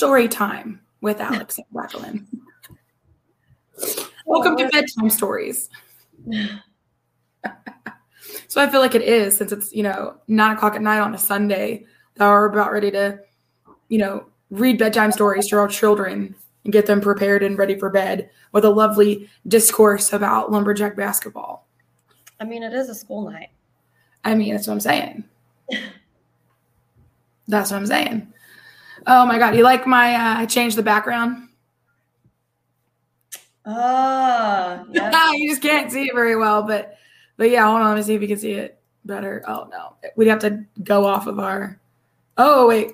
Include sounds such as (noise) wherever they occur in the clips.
Story Time with Alex and Jacqueline. welcome to Bedtime Stories. so I feel like it is since it's, you know, nine o'clock at night on a Sunday that we're about ready to, you know, read bedtime stories to our children and get them prepared and ready for bed with a lovely discourse about lumberjack basketball. I mean, it is a school night. I mean, that's what I'm saying. (laughs) that's what I'm saying. Oh my god, you like my uh, I changed the background? Ah, yeah. (laughs) you just can't see it very well, but but yeah, hold on, let me see if you can see it better. Oh no, we'd have to go off of our. Oh wait,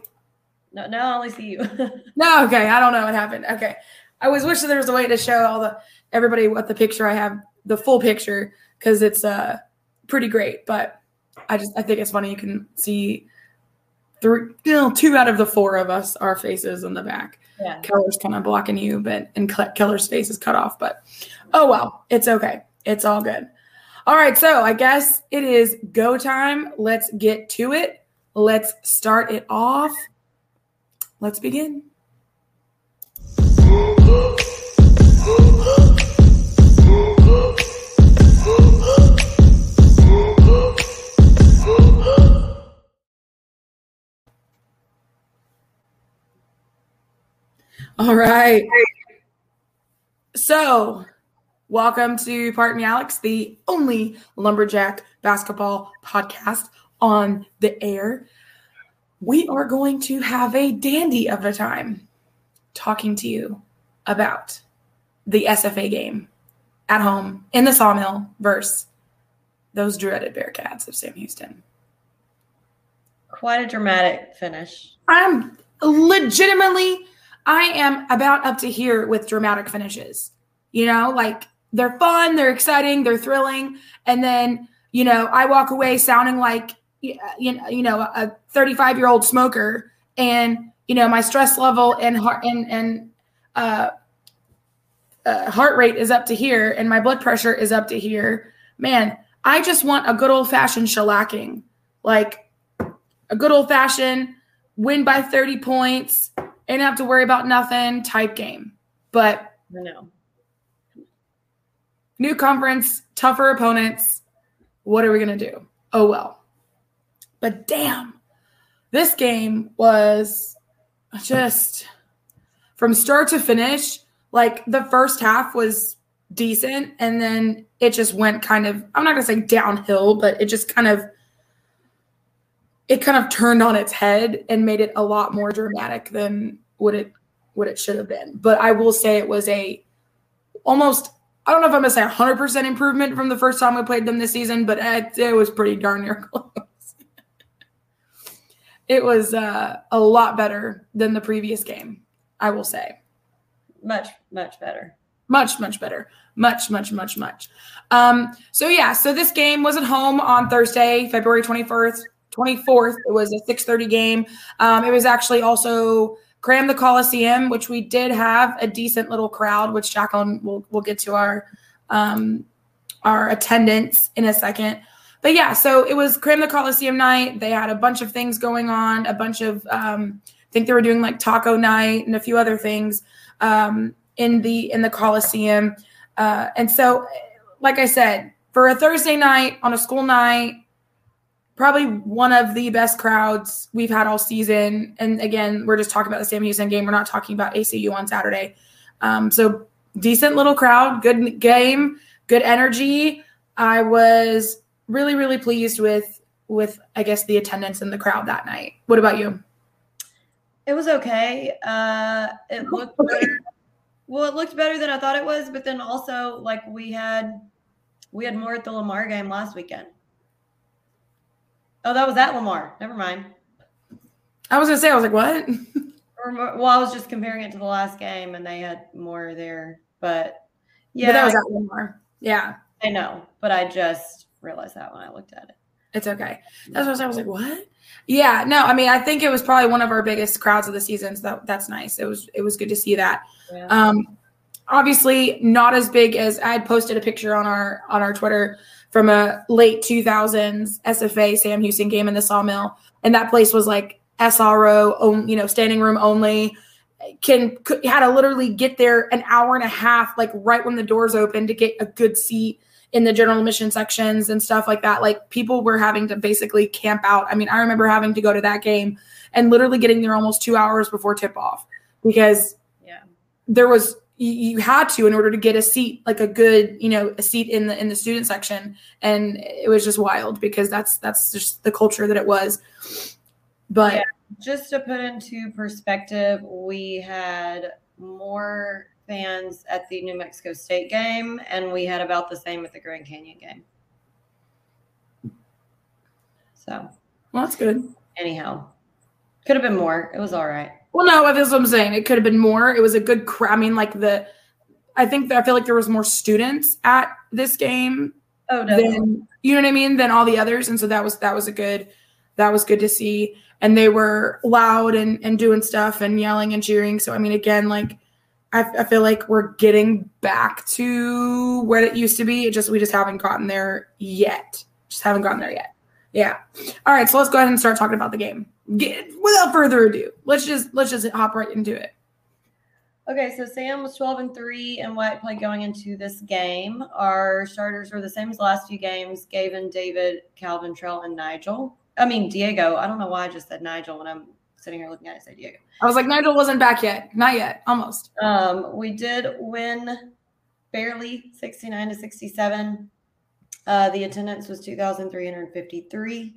no, now I only see you. (laughs) no, okay, I don't know what happened. Okay, I was wishing there was a way to show all the everybody what the picture I have, the full picture, because it's uh pretty great. But I just I think it's funny you can see three, you know, two out of the four of us our faces in the back. Yeah. Keller's kind of blocking you, but and Keller's face is cut off. But oh well, it's okay. It's all good. All right, so I guess it is go time. Let's get to it. Let's start it off. Let's begin. All right. So, welcome to Pardon Me Alex, the only lumberjack basketball podcast on the air. We are going to have a dandy of a time talking to you about the SFA game at home in the sawmill versus those dreaded Bearcats of Sam Houston. Quite a dramatic finish. I'm legitimately I am about up to here with dramatic finishes. You know, like they're fun, they're exciting, they're thrilling, and then you know I walk away sounding like you know you know a 35 year old smoker, and you know my stress level and heart and and uh, uh, heart rate is up to here, and my blood pressure is up to here. Man, I just want a good old fashioned shellacking, like a good old fashioned win by 30 points ain't have to worry about nothing type game. But no. New conference, tougher opponents. What are we going to do? Oh, well. But damn, this game was just from start to finish. Like the first half was decent, and then it just went kind of, I'm not going to say downhill, but it just kind of it kind of turned on its head and made it a lot more dramatic than what it what it should have been. But I will say it was a almost I don't know if I'm gonna say 100 percent improvement from the first time we played them this season, but it, it was pretty darn near (laughs) close. it was uh, a lot better than the previous game. I will say. Much much better. Much much better. Much much much much. Um, so yeah, so this game was at home on Thursday, February 21st. 24th. It was a 6:30 game. Um, it was actually also cram the Coliseum, which we did have a decent little crowd, which Jacqueline will will get to our um, our attendance in a second. But yeah, so it was cram the Coliseum night. They had a bunch of things going on, a bunch of um, I think they were doing like taco night and a few other things um, in the in the Coliseum. Uh, and so, like I said, for a Thursday night on a school night, probably one of the best crowds we've had all season. And again, we're just talking about the Sam Houston game. We're not talking about ACU on Saturday. Um, so decent little crowd, good game, good energy. I was really, really pleased with with I guess the attendance in the crowd that night. What about you? It was okay. Uh, it looked (laughs) better. Well, it looked better than I thought it was, but then also like we had we had more at the Lamar game last weekend. Oh, that was at Lamar. Never mind. I was gonna say, I was like, what? (laughs) well, I was just comparing it to the last game, and they had more there. But yeah, but that was at Lamar. Yeah, I know, but I just realized that when I looked at it. It's okay. That's what I was like. What? Yeah, no. I mean, I think it was probably one of our biggest crowds of the season. So that, that's nice. It was it was good to see that. Yeah. Um, obviously not as big as I had posted a picture on our on our Twitter from a late 2000s SFA Sam Houston game in the Sawmill, and that place was like SRO, you know, standing room only. Can could, had to literally get there an hour and a half, like right when the doors open, to get a good seat in the general admission sections and stuff like that. Like people were having to basically camp out. I mean, I remember having to go to that game and literally getting there almost two hours before tip off because Yeah. there was you, you had to in order to get a seat like a good you know a seat in the in the student section and it was just wild because that's that's just the culture that it was but Yeah. Just to put into perspective, we had more fans at the New Mexico State game, and we had about the same at the Grand Canyon game. So, well that's good anyhow, could have been more. It was all right. Well no that's what i'm saying it could have been more it was a good crowd i mean like the i think that i feel like there was more students at this game Oh, definitely. than you know what I mean than all the others, and so that was that was a good that was good to see. And they were loud and and doing stuff and yelling and cheering. So I mean, again, like I, I feel like we're getting back to what it used to be. It just we just haven't gotten there yet. Just haven't gotten there yet. Yeah. All right. So let's go ahead and start talking about the game. Get, without further ado, let's just let's just hop right into it. Okay, so Sam was 12 and 3 and white play going into this game. Our starters were the same as the last few games Gavin, David, Calvin, Trell, and Nigel. I mean, Diego. I don't know why I just said Nigel when I'm sitting here looking at it. I say Diego. I was like, Nigel wasn't back yet. Not yet. Almost. Um, we did win barely 69 to 67. Uh, the attendance was 2,353.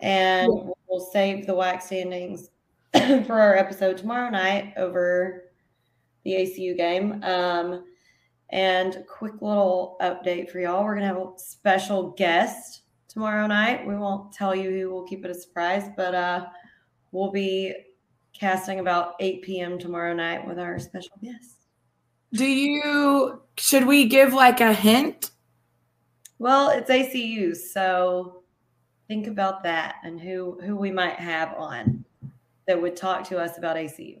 And we'll save the WAC standings (clears throat) for our episode tomorrow night over the ACU game. Um, and quick little update for y'all. We're going to have a special guest tomorrow night. We won't tell you who, we'll keep it a surprise, but uh, we'll be casting about 8 p.m. tomorrow night with our special guest. Do you should we give like a hint? Well, it's ACU, so think about that and who who we might have on that would talk to us about ACU.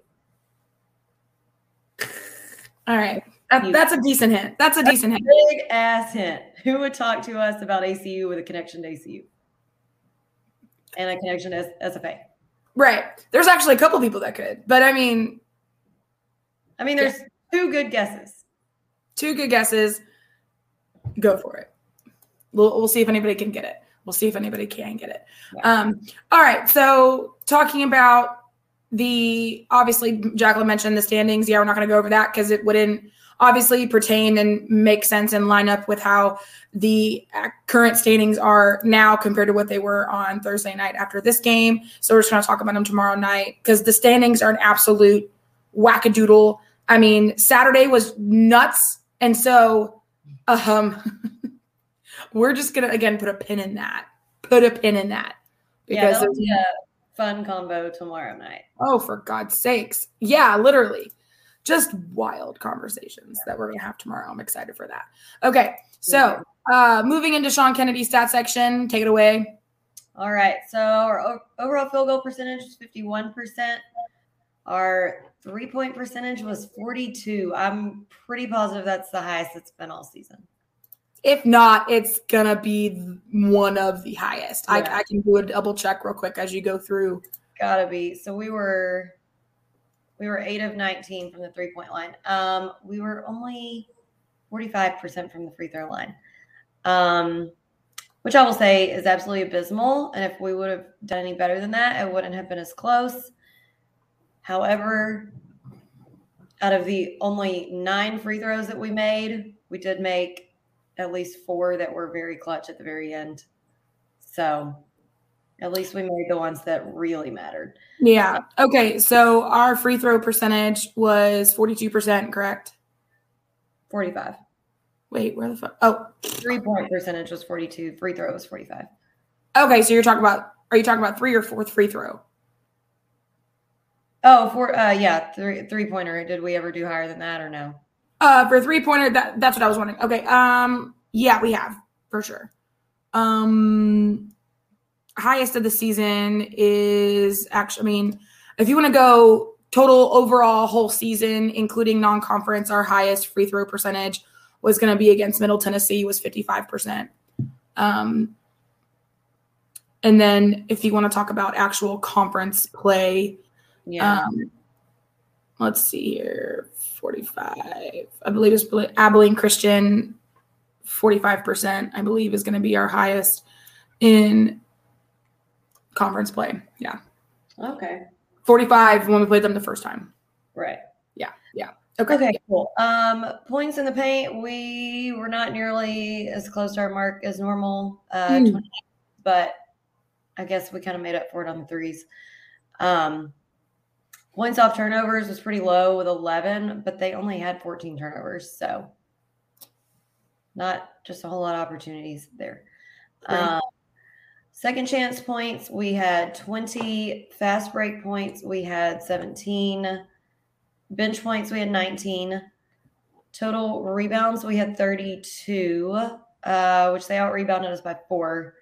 All right. That, that's a decent hint. That's a decent hint. Big ass hint. Who would talk to us about ACU with a connection to ACU and a connection to SFA? Right. There's actually a couple people that could, but I mean, I mean, there's two good guesses. two good guesses. Go for it. We'll, we'll see if anybody can get it. We'll see if anybody can get it. Yeah. Um, all right. So talking about the obviously Jacqueline mentioned the standings. Yeah, we're not going to go over that because it wouldn't obviously pertain and make sense and line up with how the current standings are now compared to what they were on Thursday night after this game. So we're just going to talk about them tomorrow night because the standings are an absolute wackadoodle. I mean, Saturday was nuts, and so um, (laughs) we're just gonna again put a pin in that. Put a pin in that Yeah, because that'll be a fun combo tomorrow night. Oh, for God's sakes. Yeah, literally. Just wild conversations that we're to have tomorrow. I'm excited for that. Okay. So, uh, moving into Sean Kennedy's stat section, take it away. All right. So our overall field goal percentage was 51%. Our three point percentage was 42. I'm pretty positive that's the highest it's been all season. If not, it's going to be one of the highest. Yeah. I, I can do a double check real quick as you go through. Gotta be. So we were we were eight of 19 from the three point line. Um, we were only 45% from the free throw line. Um, which I will say is absolutely abysmal. And if we would have done any better than that, it wouldn't have been as close. However, out of the only nine free throws that we made, we did make at least four that were very clutch at the very end. So at least we made the ones that really mattered. Yeah. Okay. So, our free throw percentage was 42%, correct? 45. Wait, where the fuck? Oh, Three point percentage was 42. Free throw was 45. okay. So, you're talking about, are you talking about three or fourth free throw? Oh, for uh yeah, three three pointer. Did we ever do higher than that or no? Uh, for three pointer, that that's what I was wondering. Okay. Um, yeah, we have for sure. Um, highest of the season is actually. I mean, if you want to go total overall whole season, including non-conference, our highest free throw percentage was going to be against Middle Tennessee was 55%. Um, and then if you want to talk about actual conference play, Yeah. um, let's see here 45. I believe it's Abilene Christian, 45%, I believe is going to be our highest in conference play. Yeah. okay. 45 when we played them the first time. Right. Yeah. Yeah. Okay. Okay, cool. Um, points in the paint, we were not nearly as close to our mark as normal, uh, Mm. 20, but I guess we kind of made up for it on the threes. Um, points off turnovers was pretty low with 11, but they only had 14 turnovers, so not just a whole lot of opportunities there. Right. Um, second chance points, we had 20 fast break points, we had 17 bench points we had 19 total rebounds we had 32 uh, which they out rebounded us by four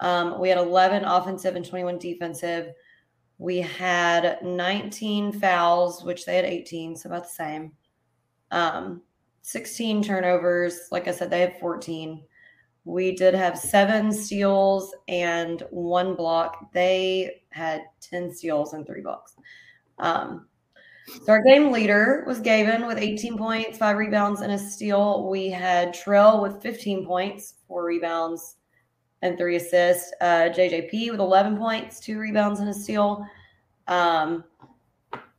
um, we had 11 offensive and 21 defensive we had 19 fouls which they had 18 so about the same. Um, 16 turnovers. Like i said they had 14 we did have seven steals and one block. They had 10 steals and three blocks. Um, so our game leader was Gavin with 18 points, five rebounds, and a steal. We had Trell with 15 points, four rebounds, and three assists. Uh, JJP with 11 points, two rebounds, and a steal. Um,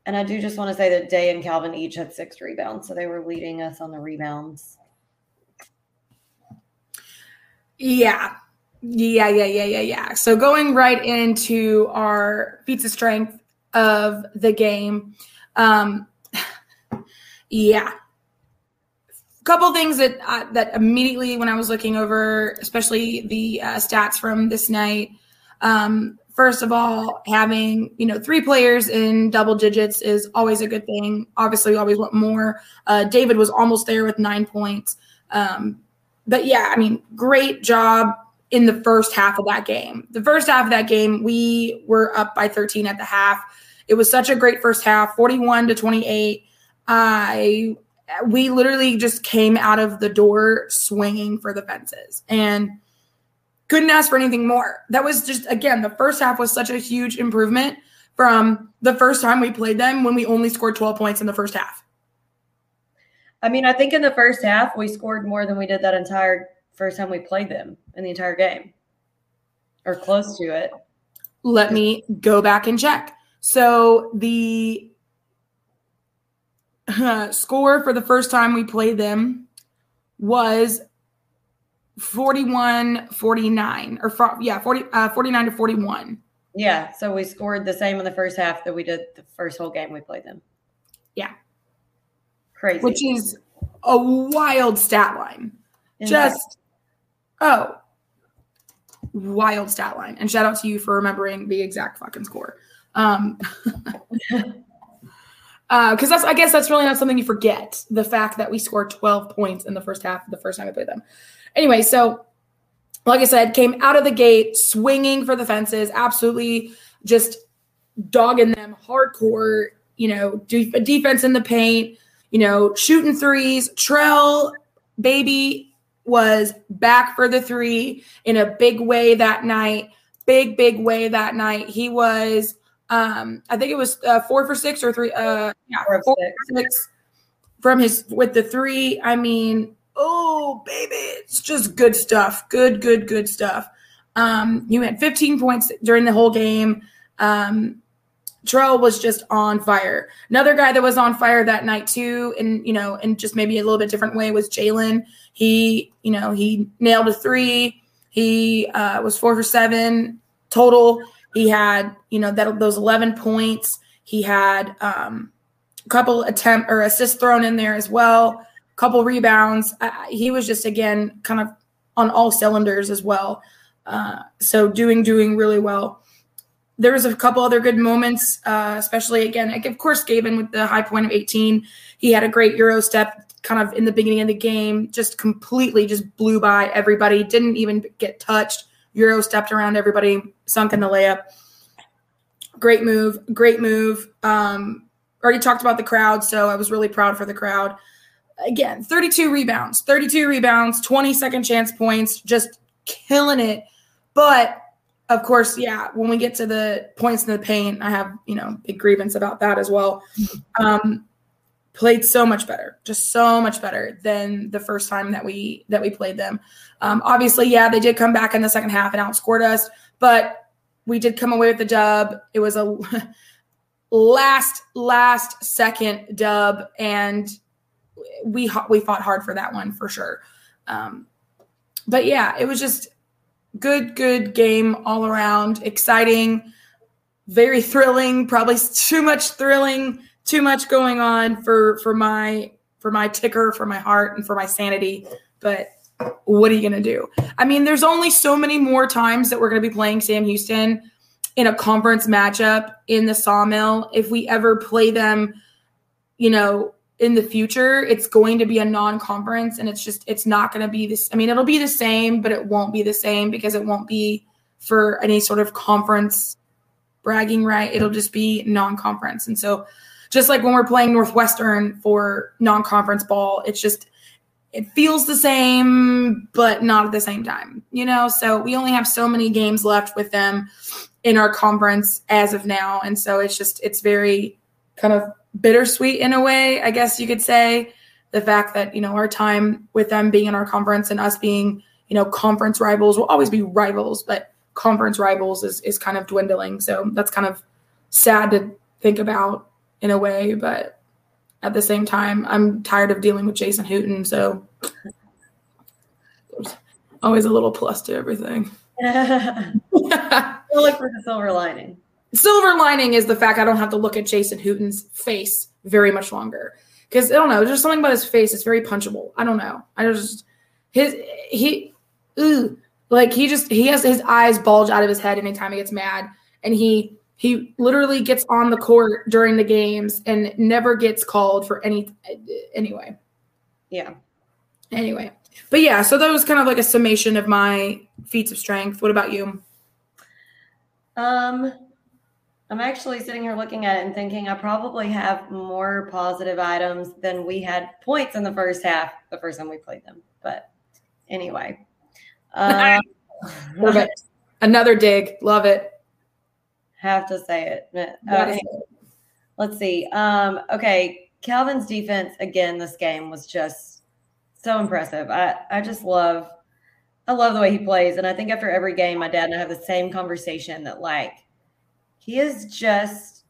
and I do just want to say that Day and Calvin each had six rebounds, so they were leading us on the rebounds. Yeah. Yeah, yeah, yeah, yeah, yeah. So going right into our feats of strength of the game. Um (laughs) yeah. Couple things that uh, that immediately when I was looking over, especially the uh, stats from this night. Um, first of all, having you know three players in double digits is always a good thing. Obviously, we always want more. Uh, David was almost there with nine points. Um, but yeah, I mean, great job in the first half of that game. The first half of that game, we were up by 13 at the half. It was such a great first half, 41 to 28. I we literally just came out of the door swinging for the fences and couldn't ask for anything more. That was just again, the first half was such a huge improvement from the first time we played them when we only scored 12 points in the first half. I mean, I think in the first half we scored more than we did that entire first time we played them in the entire game, or close to it. Let me go back and check. So the uh, (laughs) score for the first time we played them was 41 49 or fro- yeah 40 uh, 49 to 41 Yeah, so we scored the same in the first half that we did the first whole game we played them. Yeah. Crazy. which is a wild stat line just oh wild stat line and shout out to you for remembering the exact fucking score um (laughs) (laughs) uh because that's i guess that's really not something you forget the fact that we scored 12 points in the first half the first time we played them anyway so like i said came out of the gate swinging for the fences absolutely just dogging them hardcore you know de- defense in the paint you know shooting threes trell baby was back for the three in a big way that night. Big, big way that night. He was, um, I think it was uh, four for six or three. Uh, yeah, Four four six. from his with the three. I mean, oh baby, it's just good stuff. Good, good, good stuff. Um, he had 15 points during the whole game. Um, Terrell was just on fire. Another guy that was on fire that night too, and you know, and just maybe a little bit different way was Jalen. He, you know, he nailed a three. He uh, was four for seven total. He had, you know, that those eleven points. He had um, a couple attempt or assists thrown in there as well. A couple rebounds. He was just again kind of on all cylinders as well. Uh, so doing doing really well there was a couple other good moments, uh, especially again, of course, Gavin with the high point of 18. He had a great Euro step kind of in the beginning of the game, just completely just blew by everybody, didn't even get touched. Euro stepped around everybody, sunk in the layup. Great move, great move. Um, already talked about the crowd, so I was really proud for the crowd. Again, 32 rebounds, 32 rebounds, 20 second chance points, just killing it. But of course, yeah, when we get to the points in the paint, I have, you know, big grievance about that as well. Um, played so much better, just so much better than the first time that we that we played them. Um, obviously, yeah, they did come back in the second half and outscored us, but we did come away with the dub. It was a (laughs) last last second dub, and we we fought hard for that one for sure. Um, but yeah, it was just good good game all around, exciting, very (laughs) thrilling. Probably too much thrilling too much going on for for my for my ticker, for my heart, and for my sanity. But what are you going to do? I mean, there's only so many more times that we're going to be playing Sam Houston in a conference matchup in the Sawmill. If we ever play them, you know, in the future, it's going to be a non-conference, and it's just it's not going to be this. I mean, it'll be the same, but it won't be the same because it won't be for any sort of conference bragging right. It'll just be non-conference, and so just like when we're playing Northwestern for non-conference ball, it's just it feels the same, but not at the same time, you know? So we only have so many games left with them in our conference as of now. And so it's just, it's very kind of bittersweet in a way, I guess you could say. The fact that, you know, our time with them being in our conference and us being, you know, conference rivals will always be rivals, but conference rivals is, is kind of dwindling. So that's kind of sad to think about in a way, but at the same time, I'm tired of dealing with Jason Hooten, so there's always a little plus to everything. look for the silver lining. Silver lining is the fact I don't have to look at Jason Hooten's face very much longer. Because I don't know, there's something about his face. It's very punchable. I don't know. I just his he, ooh, like he just he has his eyes bulge out of his head anytime he gets mad, and he he literally gets on the court during the games and never gets called for any anyway. Yeah. Anyway. But yeah, so that was kind of like a summation of my feats of strength. What about you? Um I'm actually sitting here looking at it and thinking I probably have more positive items than we had points in the first half the first time we played them. But anyway. (laughs) Um. Another dig. Love it. Have to say it. Okay. Let's see. Um, okay, Calvin's defense again this game was just so impressive. I I just love I love the way he plays, and I think after every game, my dad and I have the same conversation that like he is just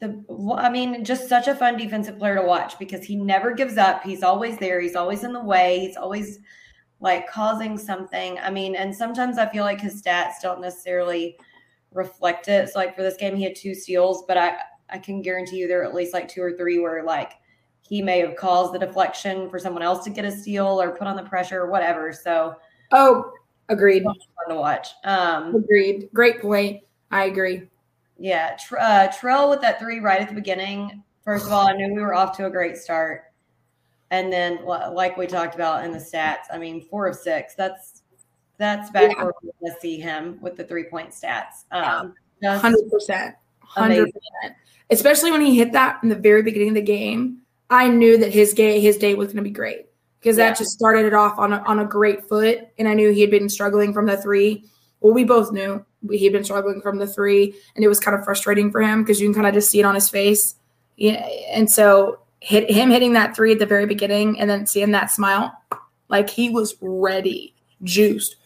the I mean, just such a fun defensive player to watch because he never gives up. He's always there. He's always in the way. He's always like causing something. I mean, and sometimes I feel like his stats don't necessarily reflect it. So like for this game, he had two steals, but I I can guarantee you there are at least like two or three where like he may have caused the deflection for someone else to get a steal or put on the pressure or whatever. So oh, agreed. Fun to watch. Um, agreed. Great point. I agree. Yeah, uh, Trell with that three right at the beginning. First of all, I knew we were off to a great start, and then like we talked about in the stats, I mean, four of six. That's that's back yeah. where we're going to see him with the three point stats. Um, hundred percent, hundred percent. Especially when he hit that in the very beginning of the game, I knew that his day his day was going to be great because yeah. that just started it off on a, on a great foot, and I knew he had been struggling from the three. Well, we both knew he had been struggling from the three, and it was kind of frustrating for him because you can kind of just see it on his face. Yeah, and so hit him hitting that three at the very beginning, and then seeing that smile, like he was ready, juiced,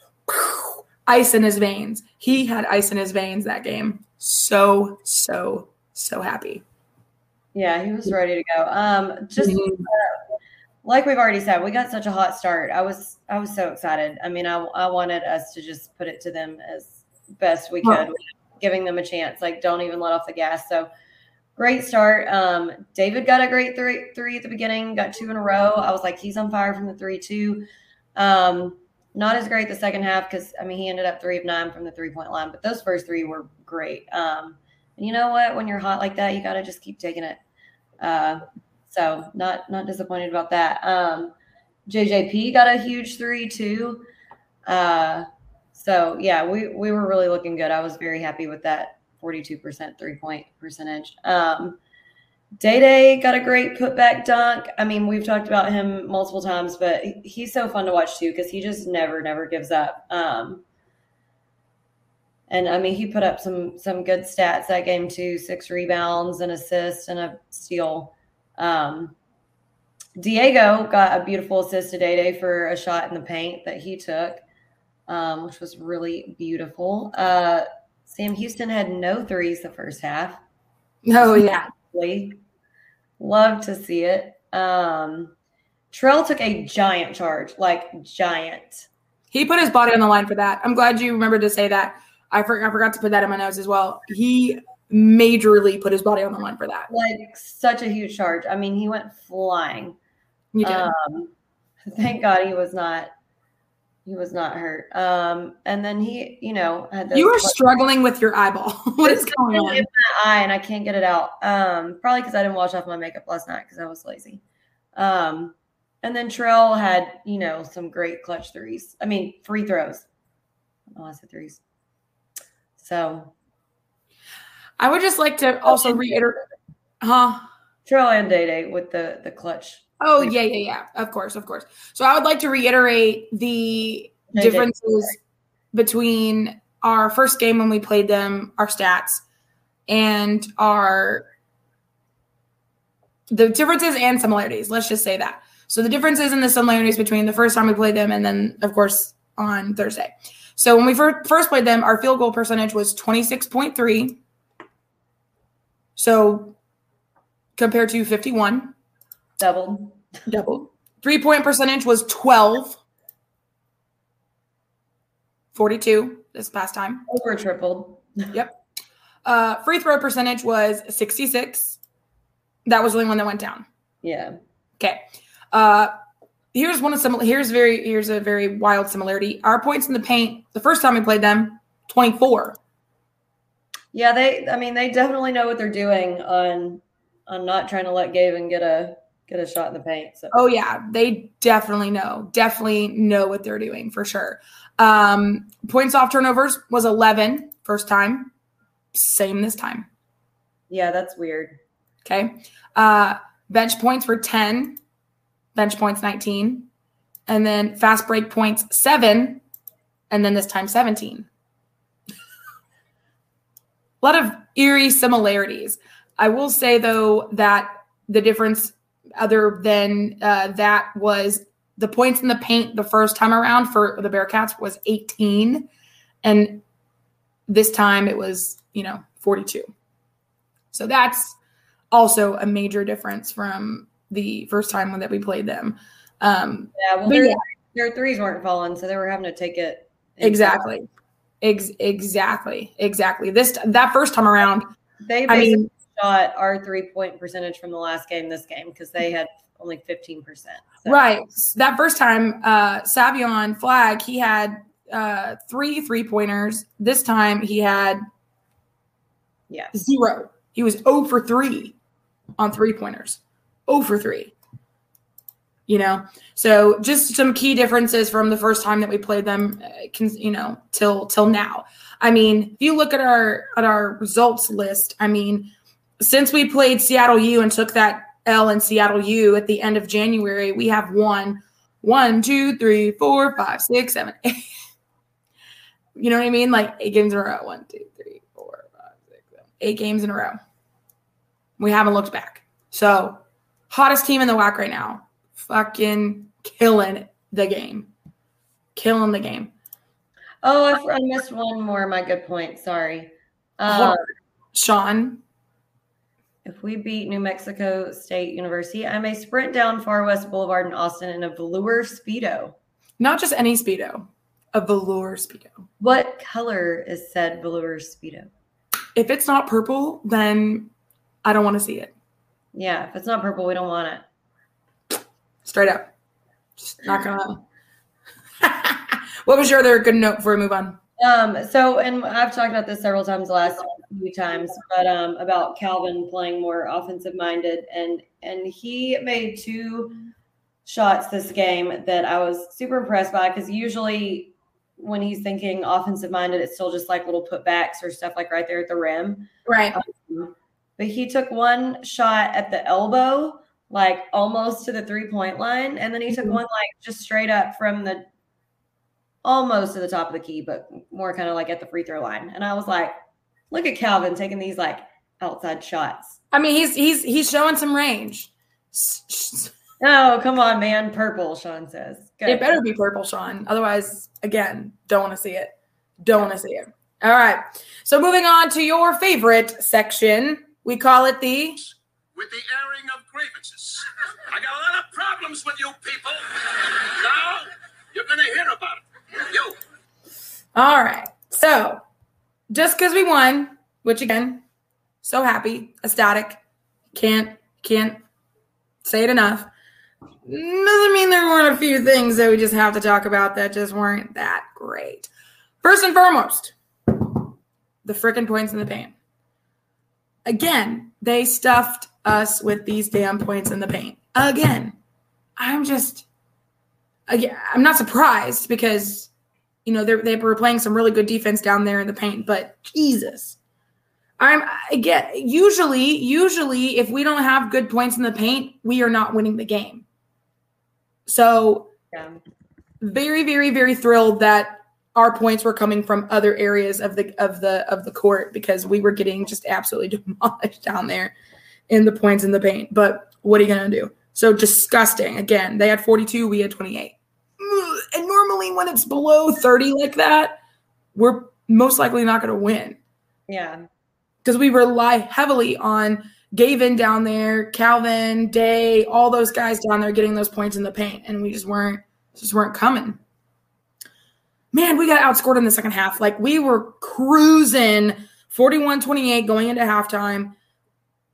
ice in his veins. He had ice in his veins that game. So, so, so happy. Yeah, he was ready to go. Um, just mm-hmm. uh, like we've already said, we got such a hot start. I was I was so excited. I mean, I I wanted us to just put it to them as best we could, oh. giving them a chance. Like, don't even let off the gas. So great start. Um, David got a great three three at the beginning, got two in a row. I was like, he's on fire from the three two. Um, not as great the second half because I mean he ended up three of nine from the three point line, but those first three were great. Um, and you know what? When you're hot like that, you got to just keep taking it. Uh, so not not disappointed about that. Um, JJP got a huge three too. Uh, so yeah, we we were really looking good. I was very happy with that 42% three point percentage. Um, Day Day got a great putback dunk. I mean, we've talked about him multiple times, but he's so fun to watch too because he just never, never gives up. Um, and I mean, he put up some some good stats that game too: six rebounds, an assist, and a steal. Um, Diego got a beautiful assist to Day Day for a shot in the paint that he took, um, which was really beautiful. Uh, Sam Houston had no threes the first half. Oh yeah, love to see it. Um, Trell took a giant charge, like giant. He put his body on the line for that. I'm glad you remembered to say that. I, for, I forgot to put that in my notes as well. He majorly put his body on the line for that. Like such a huge charge. I mean, he went flying. You did. Um, thank God he was not. He was not hurt. Um, and then he, you know, had you were struggling with your eyeball. (laughs) what is going on? In my eye, and I can't get it out. Um, probably because I didn't wash off my makeup last night because I was lazy. Um, and then Trell had, you know, some great clutch threes. I mean, free throws. Oh, I said threes. So, I would just like to also reiterate, huh? Trell and Day Day with the the clutch Oh yeah, yeah, yeah. Of course, of course. So I would like to reiterate the differences between our first game when we played them, our stats, and our the differences and similarities. Let's just say that. So the differences and the similarities between the first time we played them and then, of course, on Thursday. So when we first played them, our field goal percentage was 26.3. So compared to 51. Doubled. Doubled. Three point percentage was 12. 42 this past time. Over tripled. (laughs) Yep. Uh, free throw percentage was 66. That was the only one that went down. Yeah. Okay. Uh, here's one of some. Here's very. Here's a very wild similarity. Our points in the paint. The first time we played them, 24. Yeah, they. I mean, they definitely know what they're doing on on not trying to let Gavin get a get a shot in the paint. So. Oh yeah, they definitely know. Definitely know what they're doing for sure. Um, points off turnovers was 11 first time. Same this time. Yeah, that's weird. Okay. Uh, bench points were 10. Bench points 19. And then fast break points 7 and then this time 17. A (laughs) lot of eerie similarities. I will say though that the difference other than uh, that was the points in the paint the first time around for the Bearcats was 18. And this time it was, you know, 42. So that's also a major difference from the first time when that we played them. Um, yeah, well, their, yeah. their threes weren't falling, so they were having to take it. Exactly. Ex- exactly. Exactly. This that first time around, they I mean, shot our three point percentage from the last game this game because they had only 15%. So. Right. That first time, uh, Savion Flagg, he had uh, three three pointers. This time he had yeah zero. He was 0 for 3 on three pointers. 0 for 3. You know, so just some key differences from the first time that we played them, uh, can, you know, till till now. I mean, if you look at our at our results list, I mean, since we played Seattle U and took that L in Seattle U at the end of January, we have won one, two, three, four, five, six, seven, eight. (laughs) you know what I mean? Like eight games in a row. One, two, three, four, five, six, seven, eight games in a row. We haven't looked back. So, hottest team in the WAC right now. Fucking killing the game. Killing the game. Oh, I, I missed one more. My good point. Sorry. Uh, Sean, if we beat New Mexico State University, I may sprint down Far West Boulevard in Austin in a velour Speedo. Not just any Speedo, a velour Speedo. What color is said velour Speedo? If it's not purple, then I don't want to see it. Yeah, if it's not purple, we don't want it. Straight up. Just not gonna. (laughs) (laughs) what was your other good note before we move on? Um, so, and I've talked about this several times last few times, but um, about Calvin playing more offensive minded, and and he made two shots this game that I was super impressed by because usually when he's thinking offensive minded, it's still just like little putbacks or stuff like right there at the rim. Right. Um, but he took one shot at the elbow, like almost to the three point line, and then he took Mhm. one like just straight up from the almost to the top of the key, but more kind of like at the free throw line. And I was like, look at Calvin taking these like outside shots. I mean, he's he's he's showing some range. S- s- Oh, come on, man. Purple, Sean says. Good. It better be purple, Sean. Otherwise, again, don't want to see it. Don't want to see it. All right. So moving on to your favorite section, we call it the with the airing of grievances. I got a lot of problems with you people. Now you're gonna hear about it. You. All right. So, just because we won, which again, so happy, ecstatic, can't can't say it enough. Doesn't mean there weren't a few things that we just have to talk about that just weren't that great. First and foremost, the freaking points in the paint. Again, they stuffed us with these damn points in the paint. Again, I'm just, again, I'm not surprised because you know they they were playing some really good defense down there in the paint but jesus. I'm again usually usually if we don't have good points in the paint we are not winning the game. So Yeah. very very very thrilled that our points were coming from other areas of the of the of the court because we were getting just absolutely (laughs) demolished down there in the points in the paint. But what are you going to do? So disgusting. Again they had 42 we had 28 Ugh, and normally when it's below 30 like that we're most likely not going to win Yeah. because we rely heavily on Gavin down there, Calvin, Day, all those guys down there getting those points in the paint, and we just weren't just weren't coming. Man, we got outscored in the second half. Like we were cruising 41-28 going into halftime.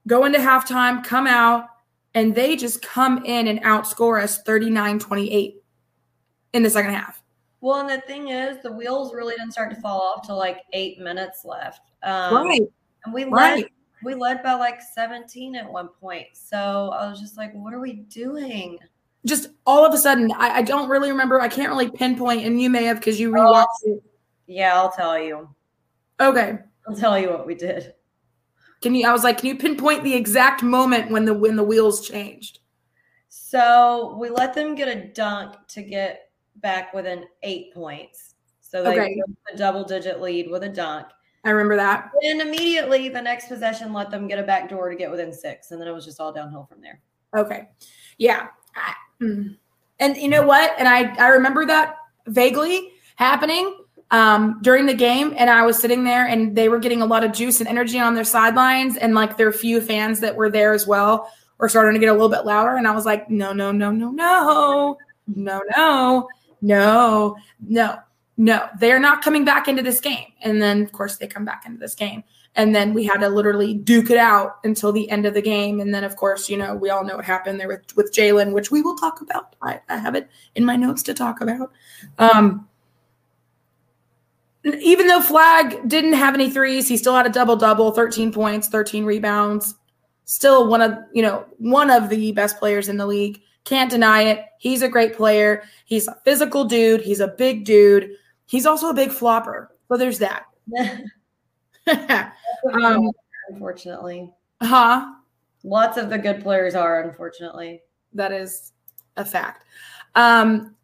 Go into halftime, come out, and they just come in and outscore us 39-28 in the second half. Well, and the thing is, the wheels really didn't start to fall off till like eight minutes left. Um, right. And we led Right. we led by like 17 at one point. So I was just like, what are we doing? Just all of a sudden, I, I don't really remember. I can't really pinpoint, and you may have because you rewatched it. Yeah, I'll tell you. Okay. I'll tell you what we did. Can you? I was like, can you pinpoint the exact moment when the when the wheels changed? So we let them get a dunk to get back within eight points. So they Okay. a double digit lead with a dunk. I remember that. And immediately the next possession let them get a back door to get within six. And then it was just all downhill from there. Okay, yeah. Mm. And you know what? And I I remember that vaguely happening um, during the game, and I was sitting there, and they were getting a lot of juice and energy on their sidelines, and like their few fans that were there as well were starting to get a little bit louder, and I was like, no, no, no, no, no, no, no, no, no, no, they're not coming back into this game. And then of course they come back into this game. And then we had to literally duke it out until the end of the game. And then, of course, you know, we all know what happened there with, with Jalen, which we will talk about. I, I have it in my notes to talk about. Um, even though Flagg didn't have any threes, he still had a double double, 13 points, 13 rebounds. Still one of, you know, one of the best players in the league. Can't deny it. He's a great player. He's a physical dude. He's a big dude. He's also a big flopper. So there's that. (laughs) (laughs) Um, unfortunately. huh? Lots of the good players are, unfortunately. That is a fact. Um,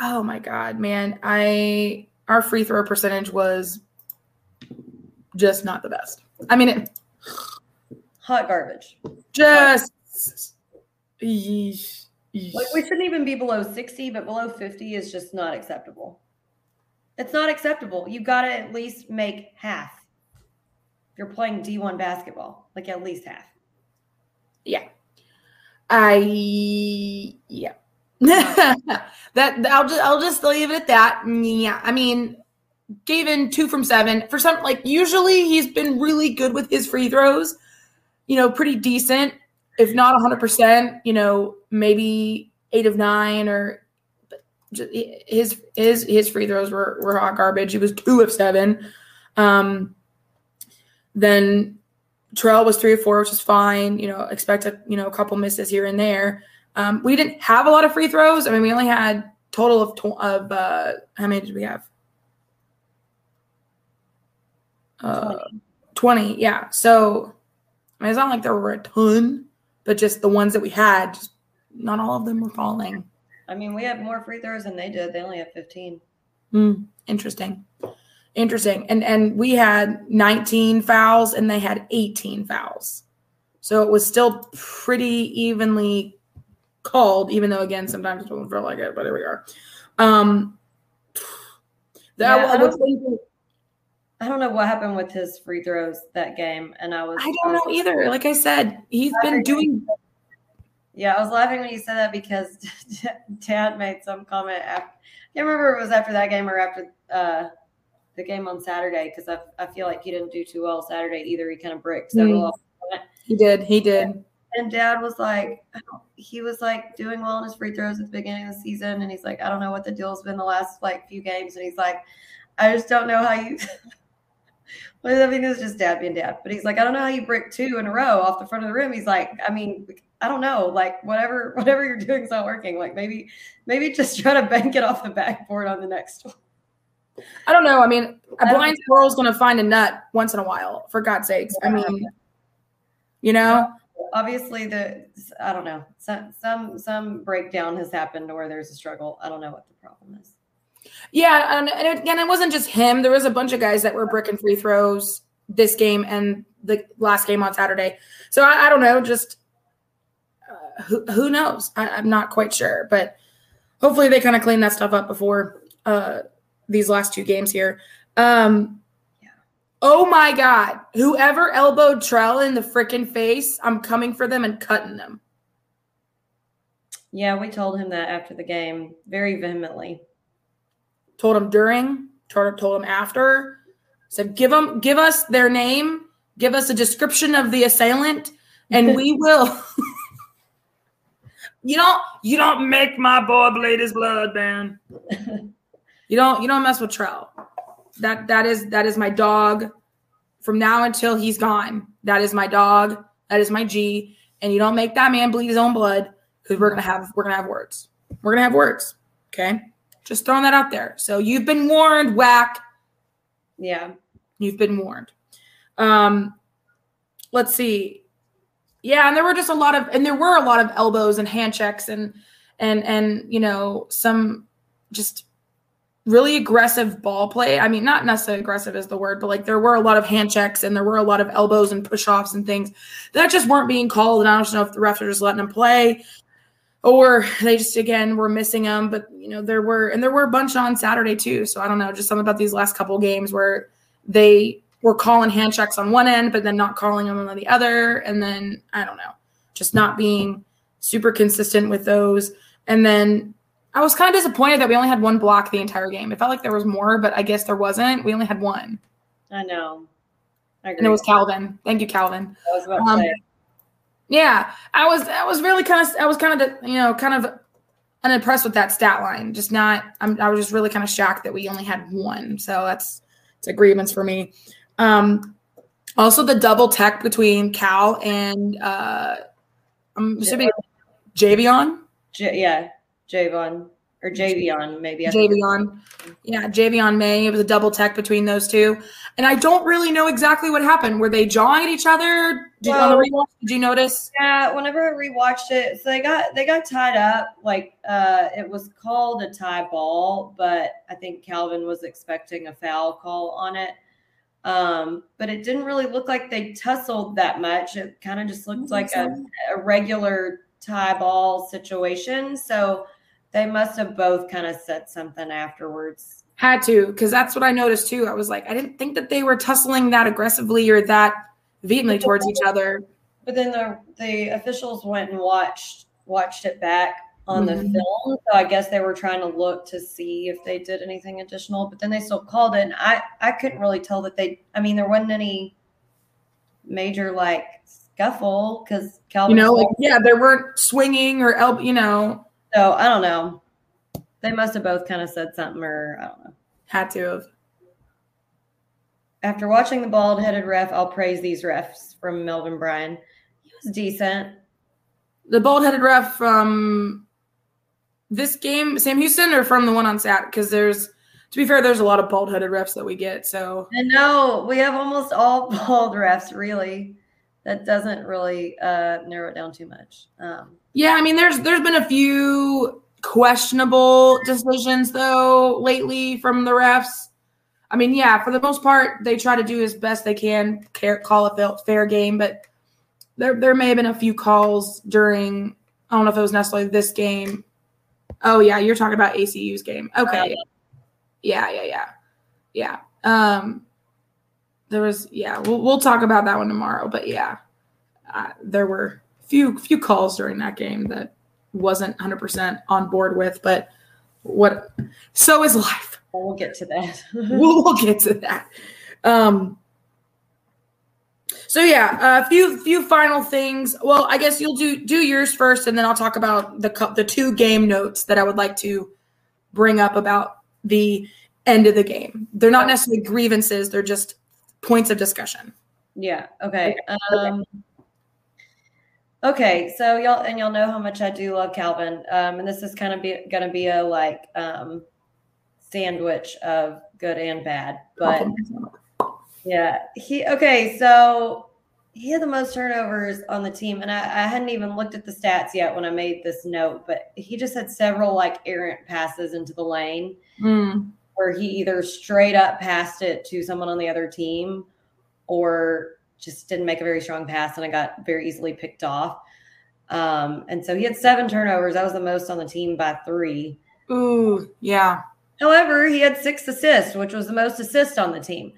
oh my god, man. I our free throw percentage was just not the best. I mean it Hot garbage. just yeesh, yeesh. Like we shouldn't even be below 60, but below 50 is just not acceptable. It's not acceptable. You've got to at least make half. If you're playing D1 basketball, like at least half. yeah. I yeah. (laughs) that I'll just I'll just leave it at that. Yeah. I mean, Gavin two from seven. For some like usually he's been really good with his free throws, you know, pretty decent. If not hundred percent, you know, maybe eight of nine or his his his free throws were were hot garbage. He was two of seven. Um then Terrell was three or four, which is fine. You know, expect a you know a couple misses here and there. Um, we didn't have a lot of free throws. I mean, we only had total of tw- of uh, how many did we have? Uh, 20. Yeah. So I mean, it's not like there were a ton, but just the ones that we had, just not all of them were falling. I mean, we had more free throws than they did. They only had 15. Hmm. interesting. Interesting. And and we had 19 fouls and they had 18 fouls. So it was still pretty evenly called, even though again, sometimes it doesn't feel like it, but here we are. Um that Yeah, I don't- I don't know what happened with his free throws that game. And I was, I don't know either. Like I said, he's been doing Yeah, I was laughing when you said that because (laughs) Dad made some comment. After, I can't remember if it was after that game or after uh, the game on Saturday because I, I feel like he didn't do too well Saturday either. He kind of bricked several. Mm. he did, he did. And Dad was like, he was like doing well in his free throws at the beginning of the season, and he's like, I don't know what the deal's been the last like few games, and he's like, I just don't know how you. (laughs) well, I mean, it was just Dad being Dad, but he's like, I don't know how you brick two in a row off the front of the rim. He's like, I mean, I don't know, like whatever (laughs) whatever you're doing is not working. Like maybe maybe just try to bank it off the backboard on the next one. I don't know. I mean, a blind squirrel's gonna find a nut once in a while, for God's sakes. I mean, you know, Obviously, the I don't know some some some breakdown has happened where there's a struggle. I don't know what the problem is. Yeah, and, and again, it wasn't just him. There was a bunch of guys that were bricking free throws this game and the last game on Saturday. So I, I don't know. Just who who knows? I, I'm not quite sure, but hopefully they kind of clean that stuff up before uh, these last two games here. Um, Yeah. Oh my God! Whoever elbowed Trell in the freaking face, I'm coming for them and cutting them. Yeah, we told him that after the game very vehemently. told him during, told, told him after, said give them give us their name, give us a description of the assailant, and (laughs) we will. (laughs) you don't you don't make my boy bleed his blood, man. (laughs) you don't you don't mess with Trell. That that is that is my dog. From now until he's gone, that is my dog. That is my G. And you don't make that man bleed his own blood because we're gonna have we're gonna have words. We're gonna have words. Okay. Just throwing that out there. So you've been warned, WAC. Yeah. You've been warned. Um, let's see. Yeah, and there were just a lot of, and there were a lot of elbows and hand checks and and and you know some just really aggressive ball play. I mean, not necessarily aggressive is the word, but like there were a lot of hand checks and there were a lot of elbows and push offs and things that just weren't being called. And I don't know if the refs are just letting them play or they just again were missing them. But you know, there were and there were a bunch on Saturday too. So I don't know, just something about these last couple games where they were calling hand checks on one end, but then not calling them on the other, and then I don't know, just not being super consistent with those. And then I was kind of disappointed that we only had one block the entire game. It felt like there was more, but I guess there wasn't. We only had one, I know. I agree. and it was Calvin. Thank you, Calvin. I was about to um. Yeah, I was. I was really kind of. I was kind of, you know, kind of unimpressed with that stat line. Just not. I'm. I was just really kind of shocked that we only had one. So that's it's a grievance for me. Um, also, the double tech between Cal and uh, should be Javion. J- yeah, Javon or Javion, maybe. Javion. Yeah, Javion May. It was a double tech between those two. And I don't really know exactly what happened. Were they jawing at each other? Did, Well- rewatch, did you notice? Yeah, whenever I rewatched it, so they got they got tied up. Like uh it was called a tie ball, but I think Calvin was expecting a foul call on it. Um, but it didn't really look like they tussled that much. It kind of just looked like a, a regular tie ball situation. So they must have both kind of said something afterwards. Had to, because that's what I noticed too. I was like, I didn't think that they were tussling that aggressively or that vehemently towards each other. But then the the officials went and watched watched it back on Mhm. the film. So I guess they were trying to look to see if they did anything additional, but then they still called it. And I I couldn't really tell that they. I mean, there wasn't any major like scuffle because Calvin, You know, like yeah, there weren't swinging or elbow. You know, so I don't know. They must have both kind of said something, or I don't know. had to have. After watching the bald headed ref, I'll praise these refs from Melvin Bryan. He was decent. The bald-headed ref from this game, Sam Houston, or from the one on Sat? Because there's, to be fair, there's a lot of bald-headed refs that we get. So And no, we have almost all (laughs) bald refs, really. that doesn't really uh, narrow it down too much. Um, Yeah, I mean, there's there's been a few questionable decisions though lately from the refs. I mean, yeah, for the most part, they try to do as best they can, care, call a fair- fair game, but there there may have been a few calls during. I don't know if it was necessarily this game. Oh yeah, you're talking about ACU's game. Okay. Yeah, yeah, yeah, yeah. Um, there was yeah. We'll we'll talk about that one tomorrow, but yeah, uh, there were few few calls during that game that wasn't 100% on board with but what so is life we'll get to that. (laughs) we'll, we'll get to that um so yeah a few few final things well i guess you'll do do yours first and then i'll talk about the the two game notes that i would like to bring up about the end of the game they're not necessarily grievances they're just points of discussion Yeah. Okay. Um, okay. So y'all and y'all know how much I do love Calvin. Um, and this is kind of be going to be a like um, sandwich of good and bad. But yeah, he okay. So he had the most turnovers on the team, and I, I hadn't even looked at the stats yet when I made this note. But he just had several like errant passes into the lane Mm. where he either straight up passed it to someone on the other team or just didn't make a very strong pass and it got very easily picked off. Um, and so he had seven turnovers. That was the most on the team by three. Ooh, yeah. However, he had six assists, which was the most assists on the team.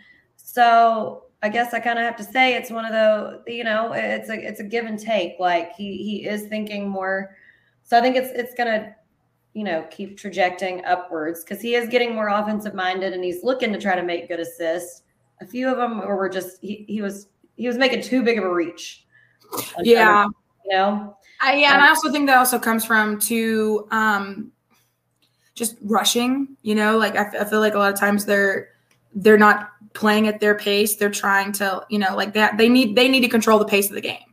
So I guess I kind of have to say it's one of the you know it's a it's a give and take. Like he he is thinking more. So I think it's it's gonna you know keep trajecting upwards because he is getting more offensive minded and he's looking to try to make good assists. A few of them were just he, he was he was making too big of a reach. Yeah. you know. I, yeah, and I also think that also comes from to um, just rushing. You know, like I, f- I feel like a lot of times they're they're not playing at their pace. They're trying to, you know, like that. They need they need to control the pace of the game.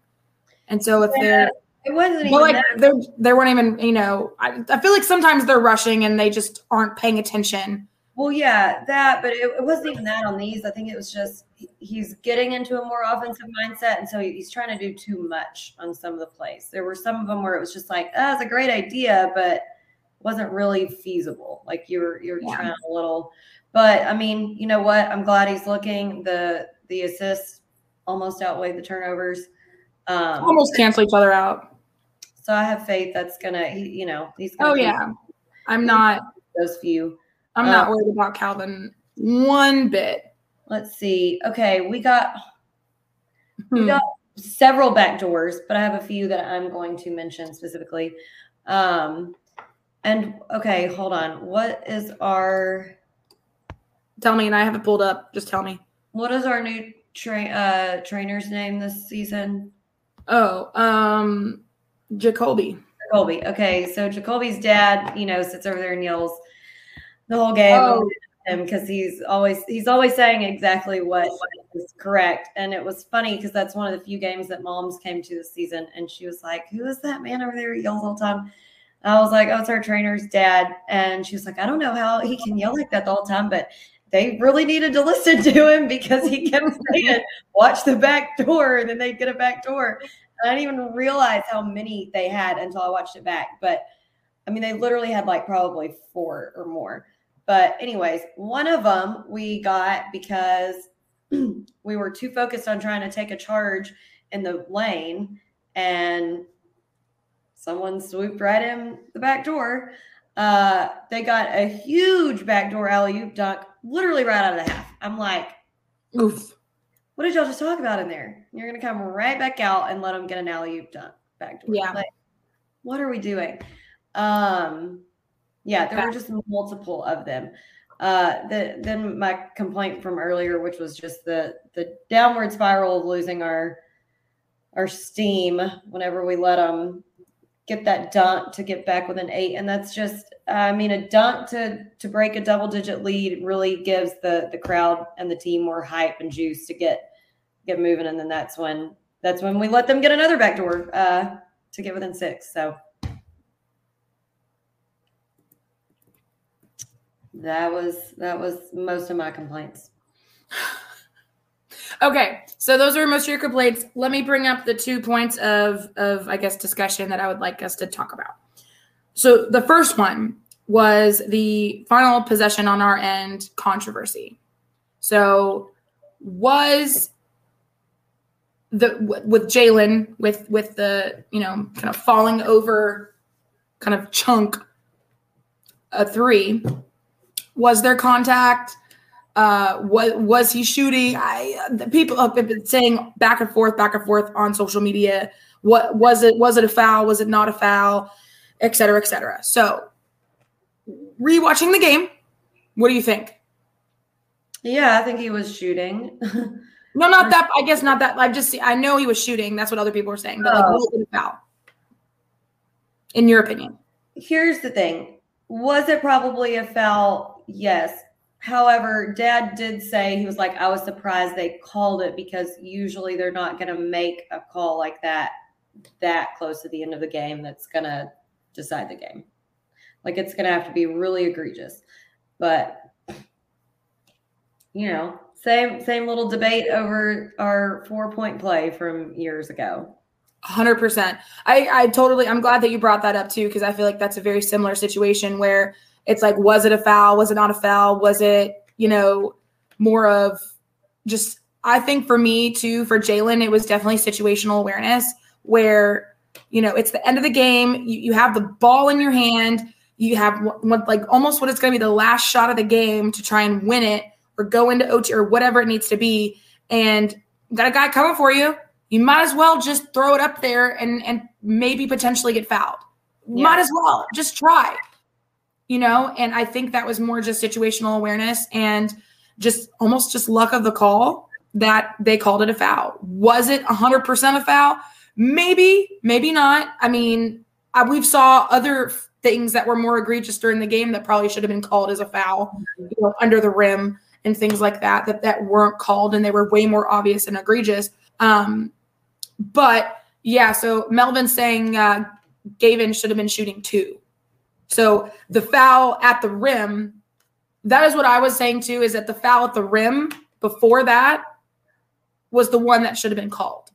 And so if they're It wasn't well, even like that. they're they weren't even, you know, I, I feel like sometimes they're rushing and they just aren't paying attention. Well, yeah, that, but it, it wasn't even that on these. I think it was just he's getting into a more offensive mindset, and so he's trying to do too much on some of the plays. There were some of them where it was just like, "Oh, it's a great idea," but wasn't really feasible. Like you're you're Yeah. trying a little. But I mean, you know what? I'm glad he's looking. The the assists almost outweigh the turnovers. Um, Almost cancel each other out. so I have faith that's gonna, he, you know, he's gonna Oh yeah. I'm not those few. I'm Uh, not worried about Calvin one bit. Let's see. Okay, we got We Hmm. got several back doors, but I have a few that I'm going to mention specifically. Um, and okay, hold on. What is our Tell me, and I have it pulled up. Just tell me. what is our new train uh trainer's name this season? Oh, um, Jacoby. Jacoby. Okay, so Jacoby's dad, you know, sits over there and yells the whole game Oh. him because he's always he's always saying exactly what is correct. And it was funny because that's one of the few games that moms came to this season and she was like, Who is that man over there yells all the time? I was like, Oh, it's our trainer's dad. And she was like, I don't know how he can yell like that the whole time, but they really needed to listen to him because he kept (laughs) saying, Watch the back door, and then they'd get a back door. And I didn't even realize how many they had until I watched it back. But I mean, they literally had like probably four or more. But, anyways, one of them we got because (clears throat) we were too focused on trying to take a charge in the lane and someone swooped right in the back door. Uh, they got a huge backdoor alley oop dunk literally right out of the half. I'm like, Oof. what did y'all just talk about in there? You're going to come right back out and let them get an alley oop dunk backdoor. Yeah. Like, what are we doing? Um, yeah, there were just multiple of them. Uh, the, then my complaint from earlier, which was just the the downward spiral of losing our our steam whenever we let them get that dunk to get back with an eight, and that's just I mean a dunk to to break a double digit lead really gives the the crowd and the team more hype and juice to get get moving, and then that's when that's when we let them get another backdoor uh, to get within six. So. That was that was most of my complaints. (sighs) (sighs) (sighs) Okay, so those are most of your complaints. Let me bring up the two points of of I guess discussion that I would like us to talk about. So the first one was the final possession on our end controversy. So was the with Jalen with with the you know kind of falling over kind of chunk a three was there contact uh was was he shooting i the people have been saying back and forth back and forth on social media what was it was it a foul was it not a foul et cetera et cetera so rewatching the game what do you think Yeah, I think he was shooting. (laughs) no not that i guess not that i just i know he was shooting that's what other people were saying but like Oh. was it a foul in your opinion Here's the thing. Was it probably a foul? Yes. However, dad did say he was like, I was surprised they called it because usually they're not going to make a call like that that close to the end of the game that's going to decide the game. Like it's going to have to be really egregious. But you know, same same little debate over our four point play from years ago. Hundred percent. I I totally. I'm glad that you brought that up too because I feel like that's a very similar situation where it's like, was it a foul? Was it not a foul? Was it you know more of just? I think for me too, for Jalen, it was definitely situational awareness where you know it's the end of the game. You, you have the ball in your hand. You have what, like almost what it's going to be the last shot of the game to try and win it or go into OT or whatever it needs to be, and got a guy coming for you you might as well just throw it up there and and maybe potentially get fouled. Yeah. Might as well just try. You know, and I think that was more just situational awareness and just almost just luck of the call that they called it a foul. Was it 100% a foul? Maybe, maybe not. I mean, I, we've saw other things that were more egregious during the game that probably should have been called as a foul, you know, under the rim and things like that that that weren't called and they were way more obvious and egregious. Um, but yeah, so Melvin saying uh, Gavin should have been shooting two. So the foul at the rim, that is what I was saying too, is that the foul at the rim before that was the one that should have been called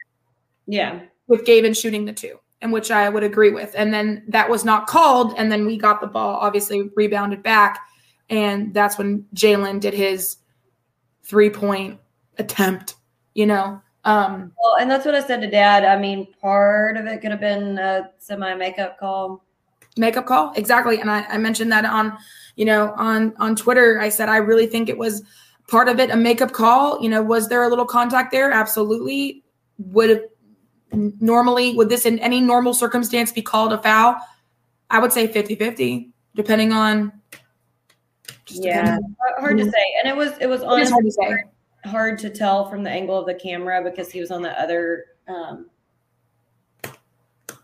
Yeah. with Gavin shooting the two, and which I would agree with. And then that was not called, and then we got the ball, obviously rebounded back, and that's when Jalen did his three point attempt. You know, um, Well, and that's what I said to dad. I mean, part of it could have been a semi makeup call. Makeup call. Exactly. And I, I mentioned that on you know on on twitter. I said i really think it was part of it a makeup call. You know was there a little contact there? Absolutely. Would it normally would this in any normal circumstance be called a foul? I would say 50-50 depending on just Yeah. depending- Hard to say. And it was it was It honestly hard to hard to tell from the angle of the camera because he was on the other um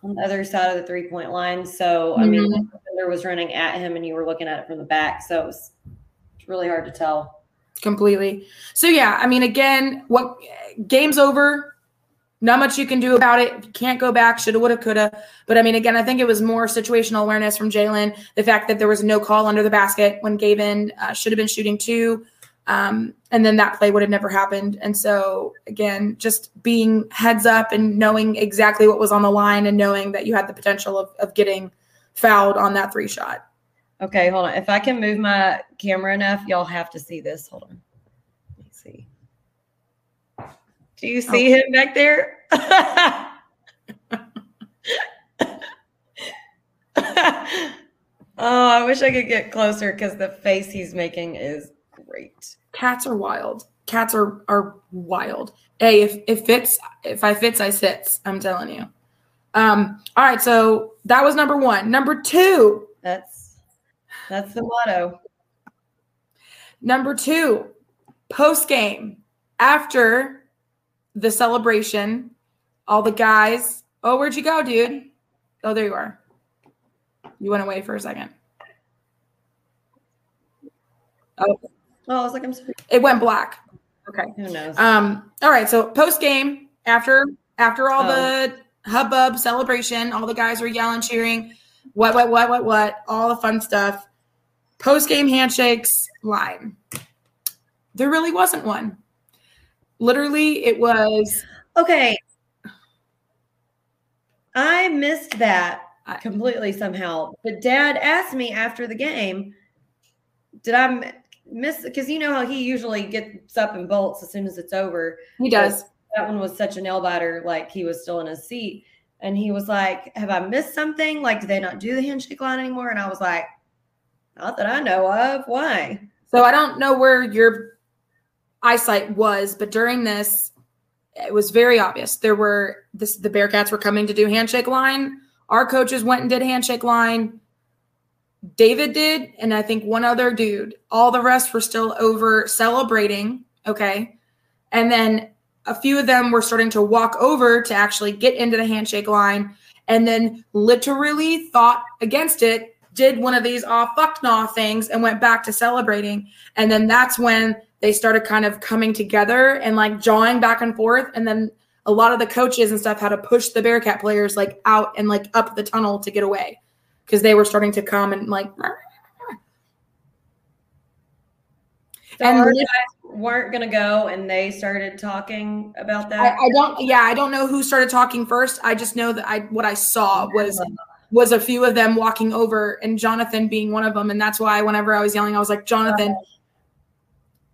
on the other side of the three point line. So I mean Mhm. the defender was running at him and you were looking at it from the back. So it was it's really hard to tell. completely so yeah i mean again what game's over not much you can do about it you can't go back shoulda woulda coulda but i mean again i think it was more situational awareness from jalen the fact that there was no call under the basket when gavin uh, should have been shooting two um, and then that play would have never happened and so again just being heads up and knowing exactly what was on the line and knowing that you had the potential of, of getting fouled on that three shot Okay, hold on. If I can move my camera enough, y'all have to see this. Hold on. Let me see. Do you see him back there? (laughs) oh, I wish I could get closer because the face he's making is great. cats are wild. Cats are are wild. Hey, if if fits if I fits, I sits. I'm telling you. Um, all right, so that was number one. Number two, That's that's the motto. number two, post game after the celebration, all the guys. Oh, where'd you go, dude? Oh, there you are. You went away for a second. Oh, Oh, I was like, I'm sorry. it went black. Okay. Who knows? Um, all right, so post game after after all Oh. the hubbub celebration, all the guys were yelling, cheering, what, what, what, what, what, all the fun stuff. Post game handshakes line. There really wasn't one. Literally, it was Okay. I missed that completely somehow. But dad asked me after the game, did I m- miss because you know how he usually gets up and bolts as soon as it's over. he does. That one was such a nail biter, like he was still in his seat. And he was like, Have I missed something? Like, do they not do the handshake line anymore? And I was like, Not that I know of. Why? So I don't know where your eyesight was, but during this, it was very obvious. There were this the Bearkats were coming to do handshake line. Our coaches went and did handshake line. David did, and I think one other dude. All the rest were still over celebrating. Okay. And then a few of them were starting to walk over to actually get into the handshake line and then literally thought against it, did one of these off fuck nah things and went back to celebrating. And then that's when they started kind of coming together and like jawing back and forth. And then a lot of the coaches and stuff had to push the Bearkat players like out and like up the tunnel to get away because they were starting to come and like So And our guys weren't gonna go and they started talking about I, that. I don't yeah i don't know who started talking first. I just know that i what i saw was was a few of them walking over and jonathan being one of them. And that's why whenever i was yelling i was like jonathan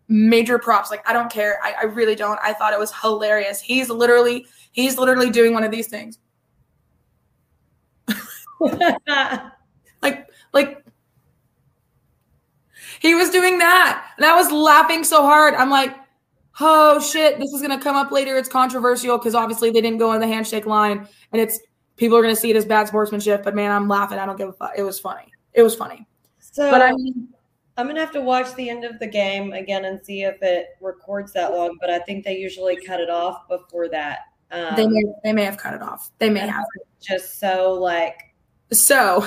major props. Like i don't care. I, I really don't. I thought it was hilarious. He's literally he's literally doing one of these things (laughs) like like he was doing that. And i was laughing so hard. I'm like oh shit this is going to come up later. It's controversial because obviously they didn't go on the handshake line. And it's people are going to see it as bad sportsmanship but man i'm laughing. I don't give a fuck. It was funny. It was funny. So but i mean I'm gonna have to watch the end of the game again and see if it records that long. But I think they usually cut it off before that. Um, they may they may have cut it off. They may have. just so like so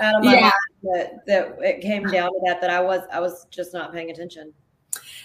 out of my Yeah. that that it came down to that that I was I was just not paying attention.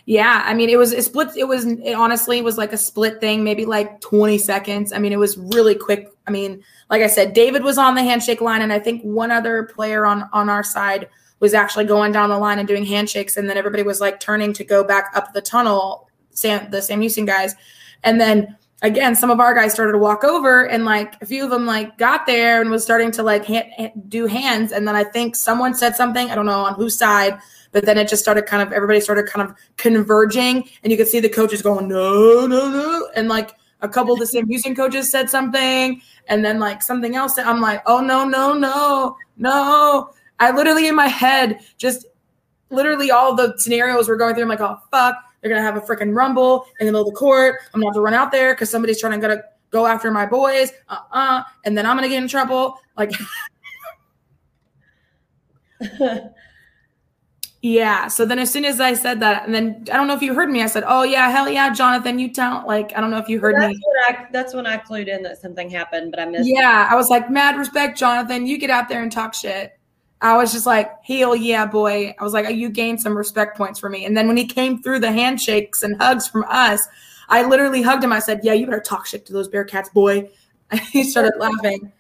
Yeah, I mean, it was a split. It was it honestly was like a split thing, maybe like 20 seconds. I mean, it was really quick. I mean, like I said, David was on the handshake line, and I think one other player on on our side was actually going down the line and doing handshakes, and then everybody was like turning to go back up the tunnel. Sam, the Sam Houston guys, and then again, some of our guys started to walk over, and like a few of them like got there and was starting to like hand, do hands, and then I think someone said something. I don't know on whose side but then it just started kind of everybody started kind of converging and you could see the coaches going no no no. And like a couple of the Sam Houston coaches said something and then like something else I'm like oh no no no no. I literally in my head just literally all the scenarios were going through. I'm like oh fuck they're gonna have a freaking rumble in the middle of the court I'm gonna have to run out there because somebody's trying to go, go after my boys uh-uh and then I'm gonna get in trouble like (laughs) Yeah. So then as soon as I said that, and then I don't know if you heard me, I said, Oh yeah, hell yeah, Jonathan, you tell like I don't know if you heard that's, me. when I, that's when I clued in that something happened, but I missed. it. Yeah, I was like, mad respect, Jonathan. You get out there and talk shit. I was just like, hell yeah, boy. I was like, you gained some respect points for me. And then when he came through the handshakes and hugs from us, I literally hugged him. I said, Yeah, you better talk shit to those Bearkats, boy. (laughs) he started laughing.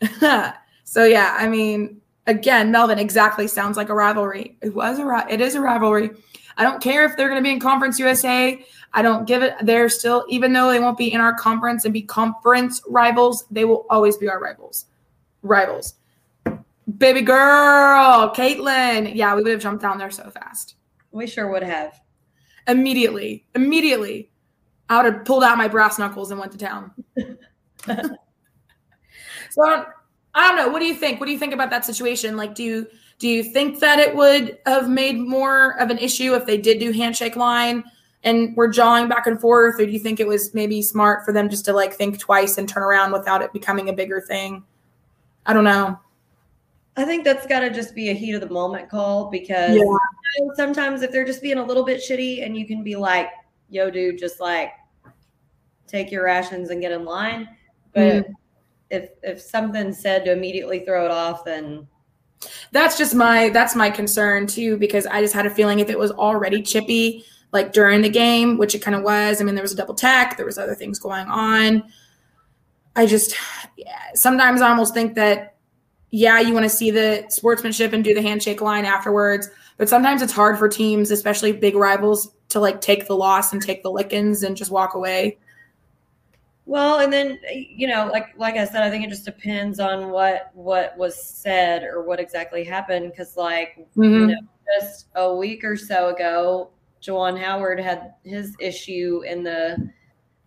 (laughs) so yeah, I mean, again, Melvin exactly sounds like a rivalry. It was a it is a rivalry. I don't care if they're going to be in Conference USA. I don't give it. They're still, even though they won't be in our conference and be conference rivals, they will always be our rivals. Rivals. Baby girl, Caitlin. Yeah, we would have jumped down there so fast. we sure would have. Immediately. Immediately. I would have pulled out my brass knuckles and went to town. (laughs) so I don't, I don't know. What do you think? What do you think about that situation? Like, do you do you think that it would have made more of an issue if they did do handshake line and were jawing back and forth, or do you think it was maybe smart for them just to like think twice and turn around without it becoming a bigger thing? I don't know. I think that's got to just be a heat of the moment call because Yeah. sometimes if they're just being a little bit shitty and you can be like, yo, dude, just like take your rations and get in line. But mm-hmm. if if something's said to immediately throw it off, then that's just my that's my concern too because i just had a feeling if it was already chippy like during the game which it kind of was i mean there was a double tech there was other things going on i just yeah, sometimes i almost think that yeah you want to see the sportsmanship and do the handshake line afterwards but sometimes it's hard for teams especially big rivals to like take the loss and take the lickings and just walk away. Well, and then you know, like like I said, I think it just depends on what what was said or what exactly happened. Because like Mm-hmm. you know, just a week or so ago, Juwan Howard had his issue in the,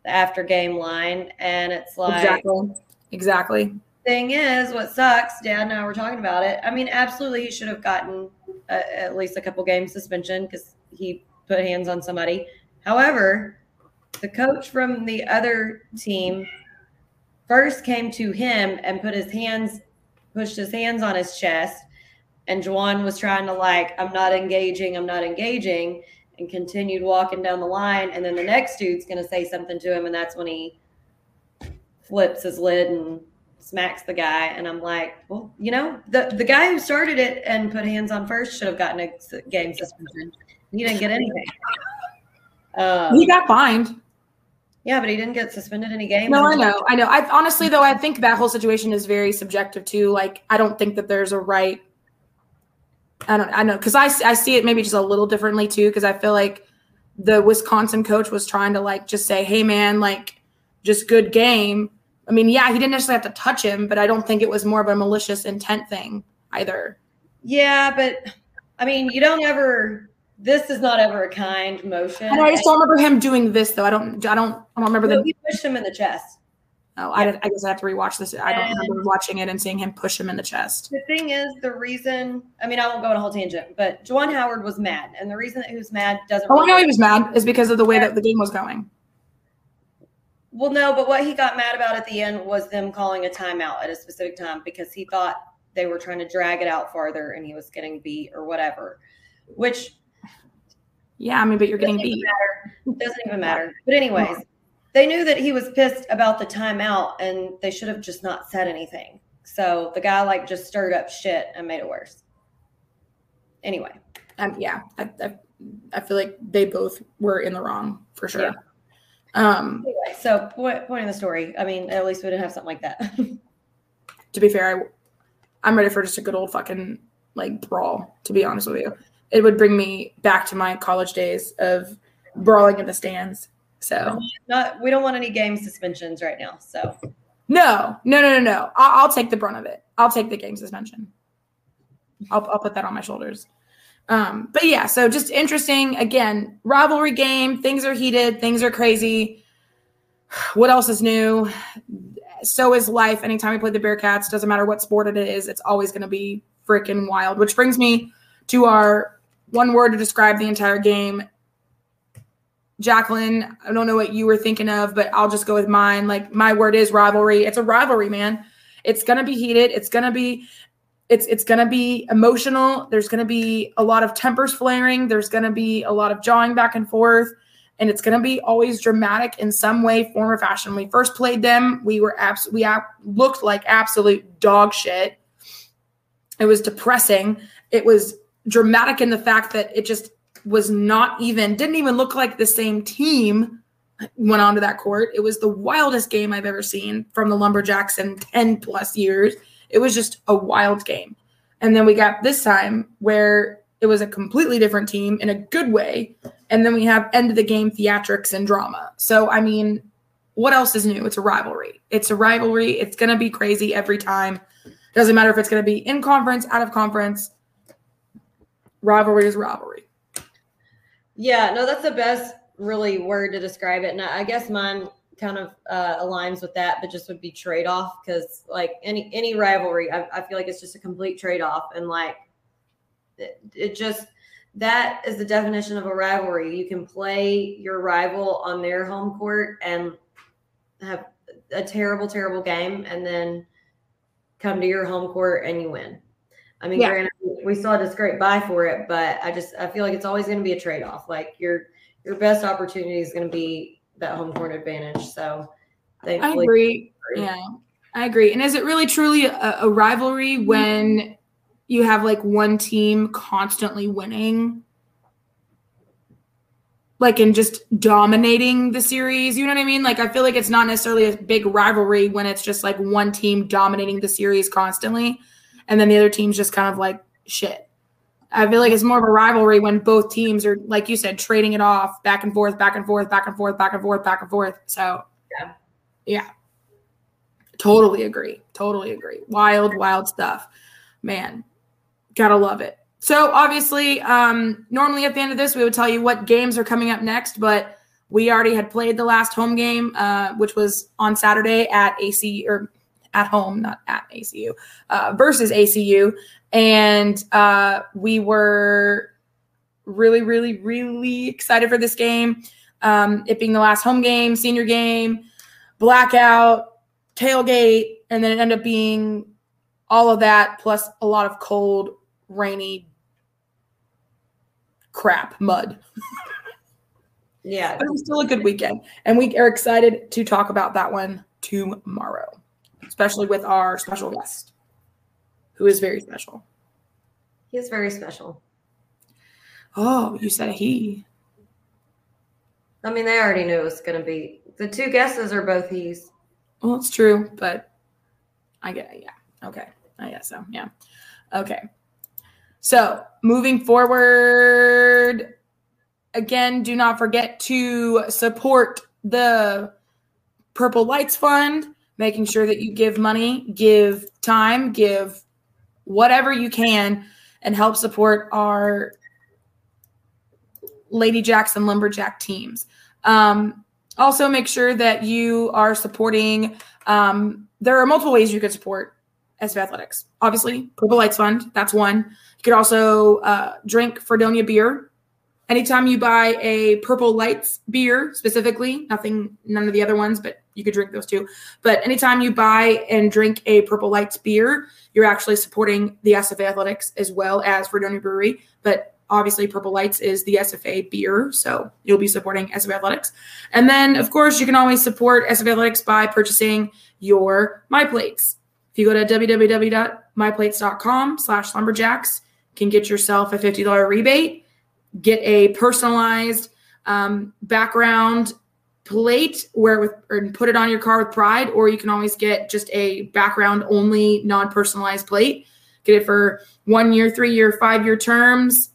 the after game line, and it's like exactly. Exactly. Thing is, what sucks, Dad and I were talking about it. I mean, absolutely, he should have gotten a, at least a couple games suspension because he put hands on somebody. However, the coach from the other team first came to him and put his hands, pushed his hands on his chest, and Juwan was trying to like, I'm not engaging, I'm not engaging, and continued walking down the line. And then the next dude's going to say something to him, and that's when he flips his lid and smacks the guy. And I'm like, well, you know, the the guy who started it and put hands on first should have gotten a game suspension. He didn't get anything. Um, He got fined. yeah, but he didn't get suspended any game. No, I know, I know. I honestly though, I think that whole situation is very subjective too. Like, I don't think that there's a right. I don't. I know because I I see it maybe just a little differently too. Because I feel like the Wisconsin coach was trying to like just say, "Hey, man, like, just good game." I mean, yeah, he didn't necessarily have to touch him, but I don't think it was more of a malicious intent thing either. Yeah, but I mean, you don't ever. This is not ever a kind motion. And I just don't remember him doing this though. I don't. I don't. I don't remember No, the. he pushed him in the chest. Oh, I, I guess I have to rewatch this. I don't remember watching it and seeing him push him in the chest. The thing is, the reason I mean, I won't go on a whole tangent, but Juwan Howard was mad, and the reason that he was mad doesn't. Oh, I know he was mad is because of the way that the game was going. Well, no, but what he got mad about at the end was them calling a timeout at a specific time because he thought they were trying to drag it out farther and he was getting beat or whatever, which Yeah, I mean, but you're getting beat. matter. Doesn't even matter. But anyways, they knew that he was pissed about the timeout and they should have just not said anything. So the guy like just stirred up shit and made it worse. Anyway, Um, yeah, I, I, I feel like they both were in the wrong for sure. Yeah. Um, anyway, so point, point in the story. I mean, at least we didn't have something like that. (laughs) to be fair, I, I'm ready for just a good old fucking like brawl. To be honest with you, it would bring me back to my college days of brawling in the stands. So not we don't want any game suspensions right now. So no, no, no, no, no. I'll, I'll take the brunt of it. I'll take the game suspension. I'll, I'll put that on my shoulders. Um, but yeah, so just interesting. Again, rivalry game. Things are heated. Things are crazy. (sighs) What else is new? So is life. Anytime we play the Bearkats, doesn't matter what sport it is, it's always going to be freaking wild. Which brings me to our one word to describe the entire game. Jacqueline, I don't know what you were thinking of, but I'll just go with mine. Like my word is rivalry. It's a rivalry, man. It's gonna be heated. It's gonna be it's it's gonna be emotional. There's gonna be a lot of tempers flaring. There's gonna be a lot of jawing back and forth, and it's gonna be always dramatic in some way, form, or fashion. When we first played them, we were abs- we ab- looked like absolute dog shit. It was depressing. It was dramatic in the fact that it just was not even didn't even look like the same team went onto that court. It was the wildest game I've ever seen from the Lumberjacks in 10 plus years. It was just a wild game. And then we got this time where it was a completely different team in a good way. And then we have end of the game theatrics and drama. So, I mean, what else is new? It's a rivalry. It's a rivalry. It's going to be crazy every time. Doesn't matter if it's going to be in conference, out of conference. Rivalry is rivalry. Yeah, no, that's the best really word to describe it. And I guess mine kind of uh, aligns with that, but just would be trade off because like any any rivalry, I, I feel like it's just a complete trade off, and like it, it just that is the definition of a rivalry. You can play your rival on their home court and have a terrible, terrible game, and then come to your home court and you win. I mean, Yeah. granted, we still had to scrape by for it, but I just I feel like it's always going to be a trade off. Like your your best opportunity is going to be that home court advantage. So, I agree. Yeah, I agree. And is it really truly a, a rivalry when you have like one team constantly winning? Like and just dominating the series, you know what I mean? Like I feel like it's not necessarily a big rivalry when it's just like one team dominating the series constantly, and then the other team's just kind of like shit. I feel like it's more of a rivalry when both teams are, like you said, trading it off back and forth, back and forth, back and forth, back and forth, back and forth. So, Yeah. yeah, totally agree. Totally agree. Wild, wild stuff, man. Gotta love it. So, obviously, um, normally at the end of this, we would tell you what games are coming up next, but we already had played the last home game, uh, which was on Saturday at AC or at home, not at ACU, uh, versus ACU. And uh, we were really, really, really excited for this game. Um, it being the last home game, senior game, blackout, tailgate, and then it ended up being all of that plus a lot of cold, rainy crap, mud. (laughs) Yeah. But it was still a good weekend. And we are excited to talk about that one tomorrow, especially with our special guest, who is very special. He is very special. Oh, you said he. I mean, they already knew it was going to be. The two guesses are both he's. Well, it's true, but I get it. Yeah. Okay. I guess so. Yeah. Okay. So moving forward, again, do not forget to support the Purple Lights Fund, making sure that you give money, give time, give whatever you can, and help support our Lady Jacks and Lumberjack teams. Um, also, make sure that you are supporting. Um, there are multiple ways you could support SF Athletics. Obviously, Purple Lights Fund, that's one. You could also uh, drink Fredonia beer. Anytime you buy a Purple Lights beer, specifically, nothing, none of the other ones, but you could drink those too. But anytime you buy and drink a Purple Lights beer, you're actually supporting the SFA Athletics as well as Fredonia Brewery. But obviously, Purple Lights is the SFA beer, so you'll be supporting SFA Athletics. And then, of course, you can always support SFA Athletics by purchasing your My Plates. If you go to www.myplates.com slash lumberjacks, you can get yourself a $50 rebate, get a personalized um, background plate where with or put it on your car with pride, or you can always get just a background only non-personalized plate. Get it for one year, three year, five year terms,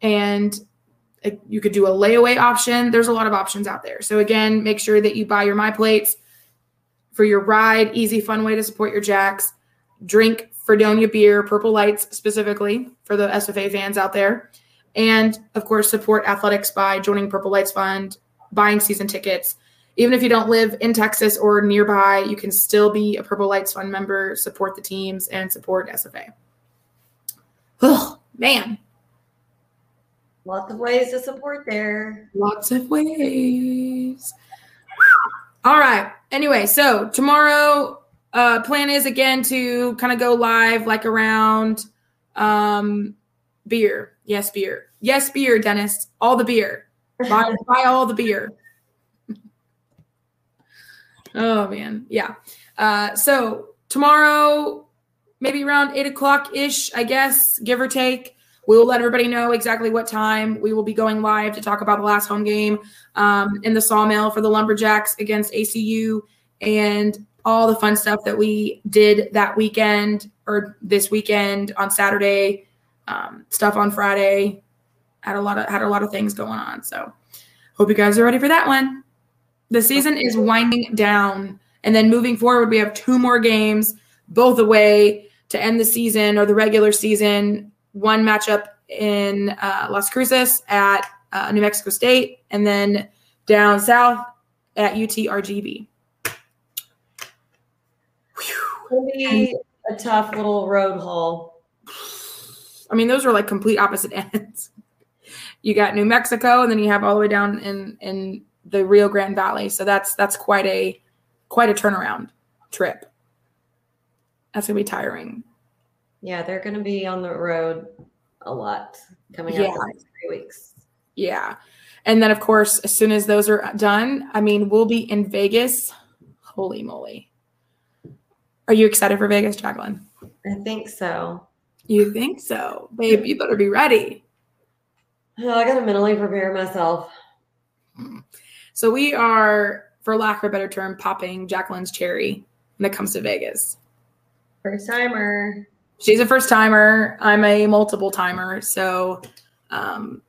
and uh, you could do a layaway option. There's a lot of options out there. So again, make sure that you buy your my plates for your ride. Easy, fun way to support your jacks. Drink Fredonia beer, Purple Lights specifically for the SFA fans out there. And of course, support athletics by joining Purple Lights Fund, buying season tickets. Even if you don't live in Texas or nearby, you can still be a Purple Lights Fund member, support the teams, and support SFA. Oh, man, Lots of ways to support there. lots of ways. All right. Anyway, so tomorrow, uh, plan is again to kind of go live like around um, beer. Yes, beer. Yes, beer, Dennis. All the beer. Buy, buy all the beer. oh man, yeah. Uh, so tomorrow, maybe around eight o'clock ish, I guess, give or take. We will let everybody know exactly what time we will be going live to talk about the last home game um, in the Sawmill for the Lumberjacks against ACU and all the fun stuff that we did that weekend or this weekend on Saturday, um, stuff on Friday. Had a lot of had a lot of things going on. So hope you guys are ready for that one. The season is winding down, and then moving forward, we have two more games, both away to end the season or the regular season. One matchup in uh, Las Cruces at uh, New Mexico State, and then down south at UTRGV. It'll be a tough little road haul. I mean, those are like complete opposite (laughs) ends. You got New Mexico, and then you have all the way down in in the Rio Grande Valley. So that's that's quite a quite a turnaround trip. That's gonna be tiring. Yeah, they're going to be on the road a lot coming up Yeah. the next three weeks. Yeah. And then, of course, as soon as those are done, I mean, we'll be in Vegas. Holy moly. Are you excited for Vegas, Jacqueline? I think so. You think so? Babe, you better be ready. Oh, I got to mentally prepare myself. So, we are, for lack of a better term, popping Jacqueline's cherry when it comes to Vegas. First timer. she's a first timer. I'm a multiple timer. So, um,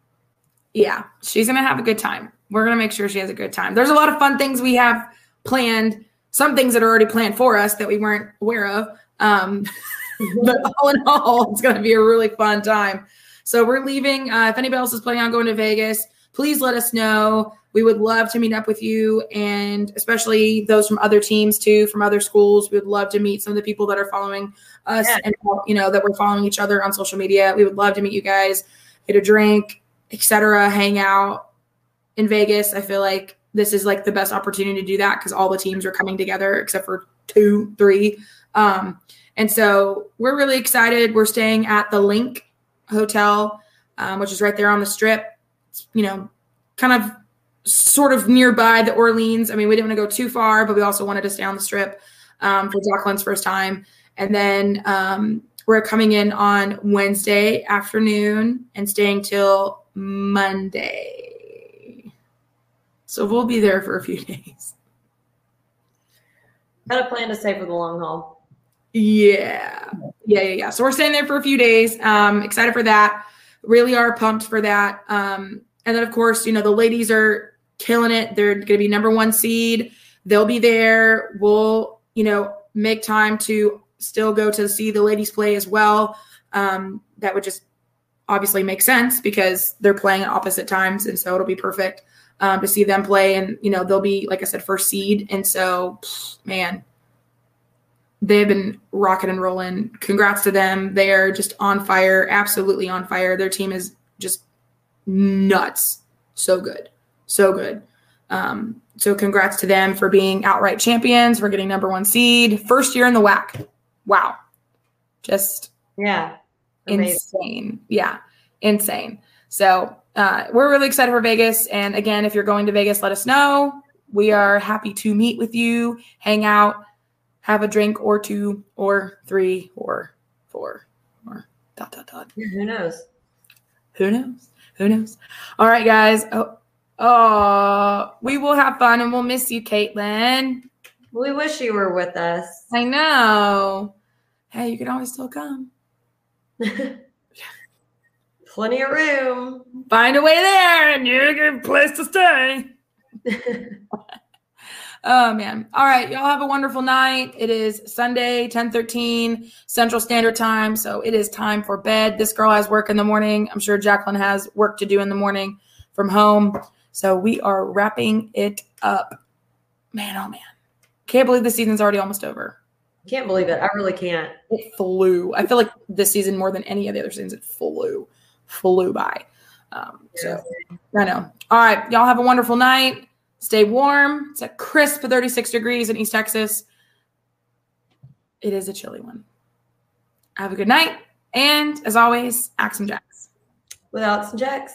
yeah, she's going to have a good time. We're going to make sure she has a good time. There's a lot of fun things we have planned, some things that are already planned for us that we weren't aware of. Um, (laughs) but all in all, it's going to be a really fun time. So we're leaving. Uh, if anybody else is planning on going to Vegas, please let us know. We would love to meet up with you, and especially those from other teams too, from other schools. We would love to meet some of the people that are following us, Yeah. and you know that we're following each other on social media. We would love to meet you guys, get a drink, etc. Hang out in Vegas. I feel like this is like the best opportunity to do that because all the teams are coming together except for two, three. Um, and so we're really excited. We're staying at the LINQ Hotel, um, which is right there on the strip. It's, you know, kind of sort of nearby the Orleans. I mean, we didn't want to go too far, but we also wanted to stay on the strip um, for Jacqueline's first time. And then um, we're coming in on Wednesday afternoon and staying till Monday. So we'll be there for a few (laughs) days. Got a plan to stay for the long haul. Yeah. Yeah, yeah, yeah. So we're staying there for a few days. Um, excited for that. Really are pumped for that. Um, and then of course, you know, the ladies are killing it. They're gonna be number one seed. They'll be there. We'll, you know, make time to still go to see the ladies play as well. Um, that would just obviously make sense because they're playing at opposite times, and so it'll be perfect um, to see them play. And you know, they'll be like I said, first seed, and so man, they've been rocking and rolling. Congrats to them. They are just on fire, absolutely on fire. Their team is just nuts. So good. So good. Um, so congrats to them for being outright champions, for getting number one seed, first year in the WAC. Wow. Just Yeah. Amazing. insane. Yeah, insane. So uh, we're really excited for Vegas. And again, if you're going to Vegas, let us know. We are happy to meet with you, hang out, have a drink or two or three or four or dot dot dot. Who knows? Who knows? Who knows? All right, guys. Oh, oh, we will have fun and we'll miss you, Caitlin. We wish you were with us. I know. Hey, you can always still come. (laughs) Plenty of room. Find a way there, and you're a good place to stay. (laughs) Oh man. All right. Y'all have a wonderful night. It is Sunday, 1013 Central Standard Time. So it is time for bed. This girl has work in the morning. I'm sure Jacqueline has work to do in the morning from home. So we are wrapping it up. Man, oh man. Can't believe the season's already almost over. Can't believe it. I really can't. It flew. I feel like this season more than any of the other seasons, it flew, flew by. Um, so I know. All right. Y'all have a wonderful night. Stay warm. It's a crisp 36 degrees in East Texas. It is a chilly one. Have a good night. And as always, Axe 'em Jacks. Without some jacks.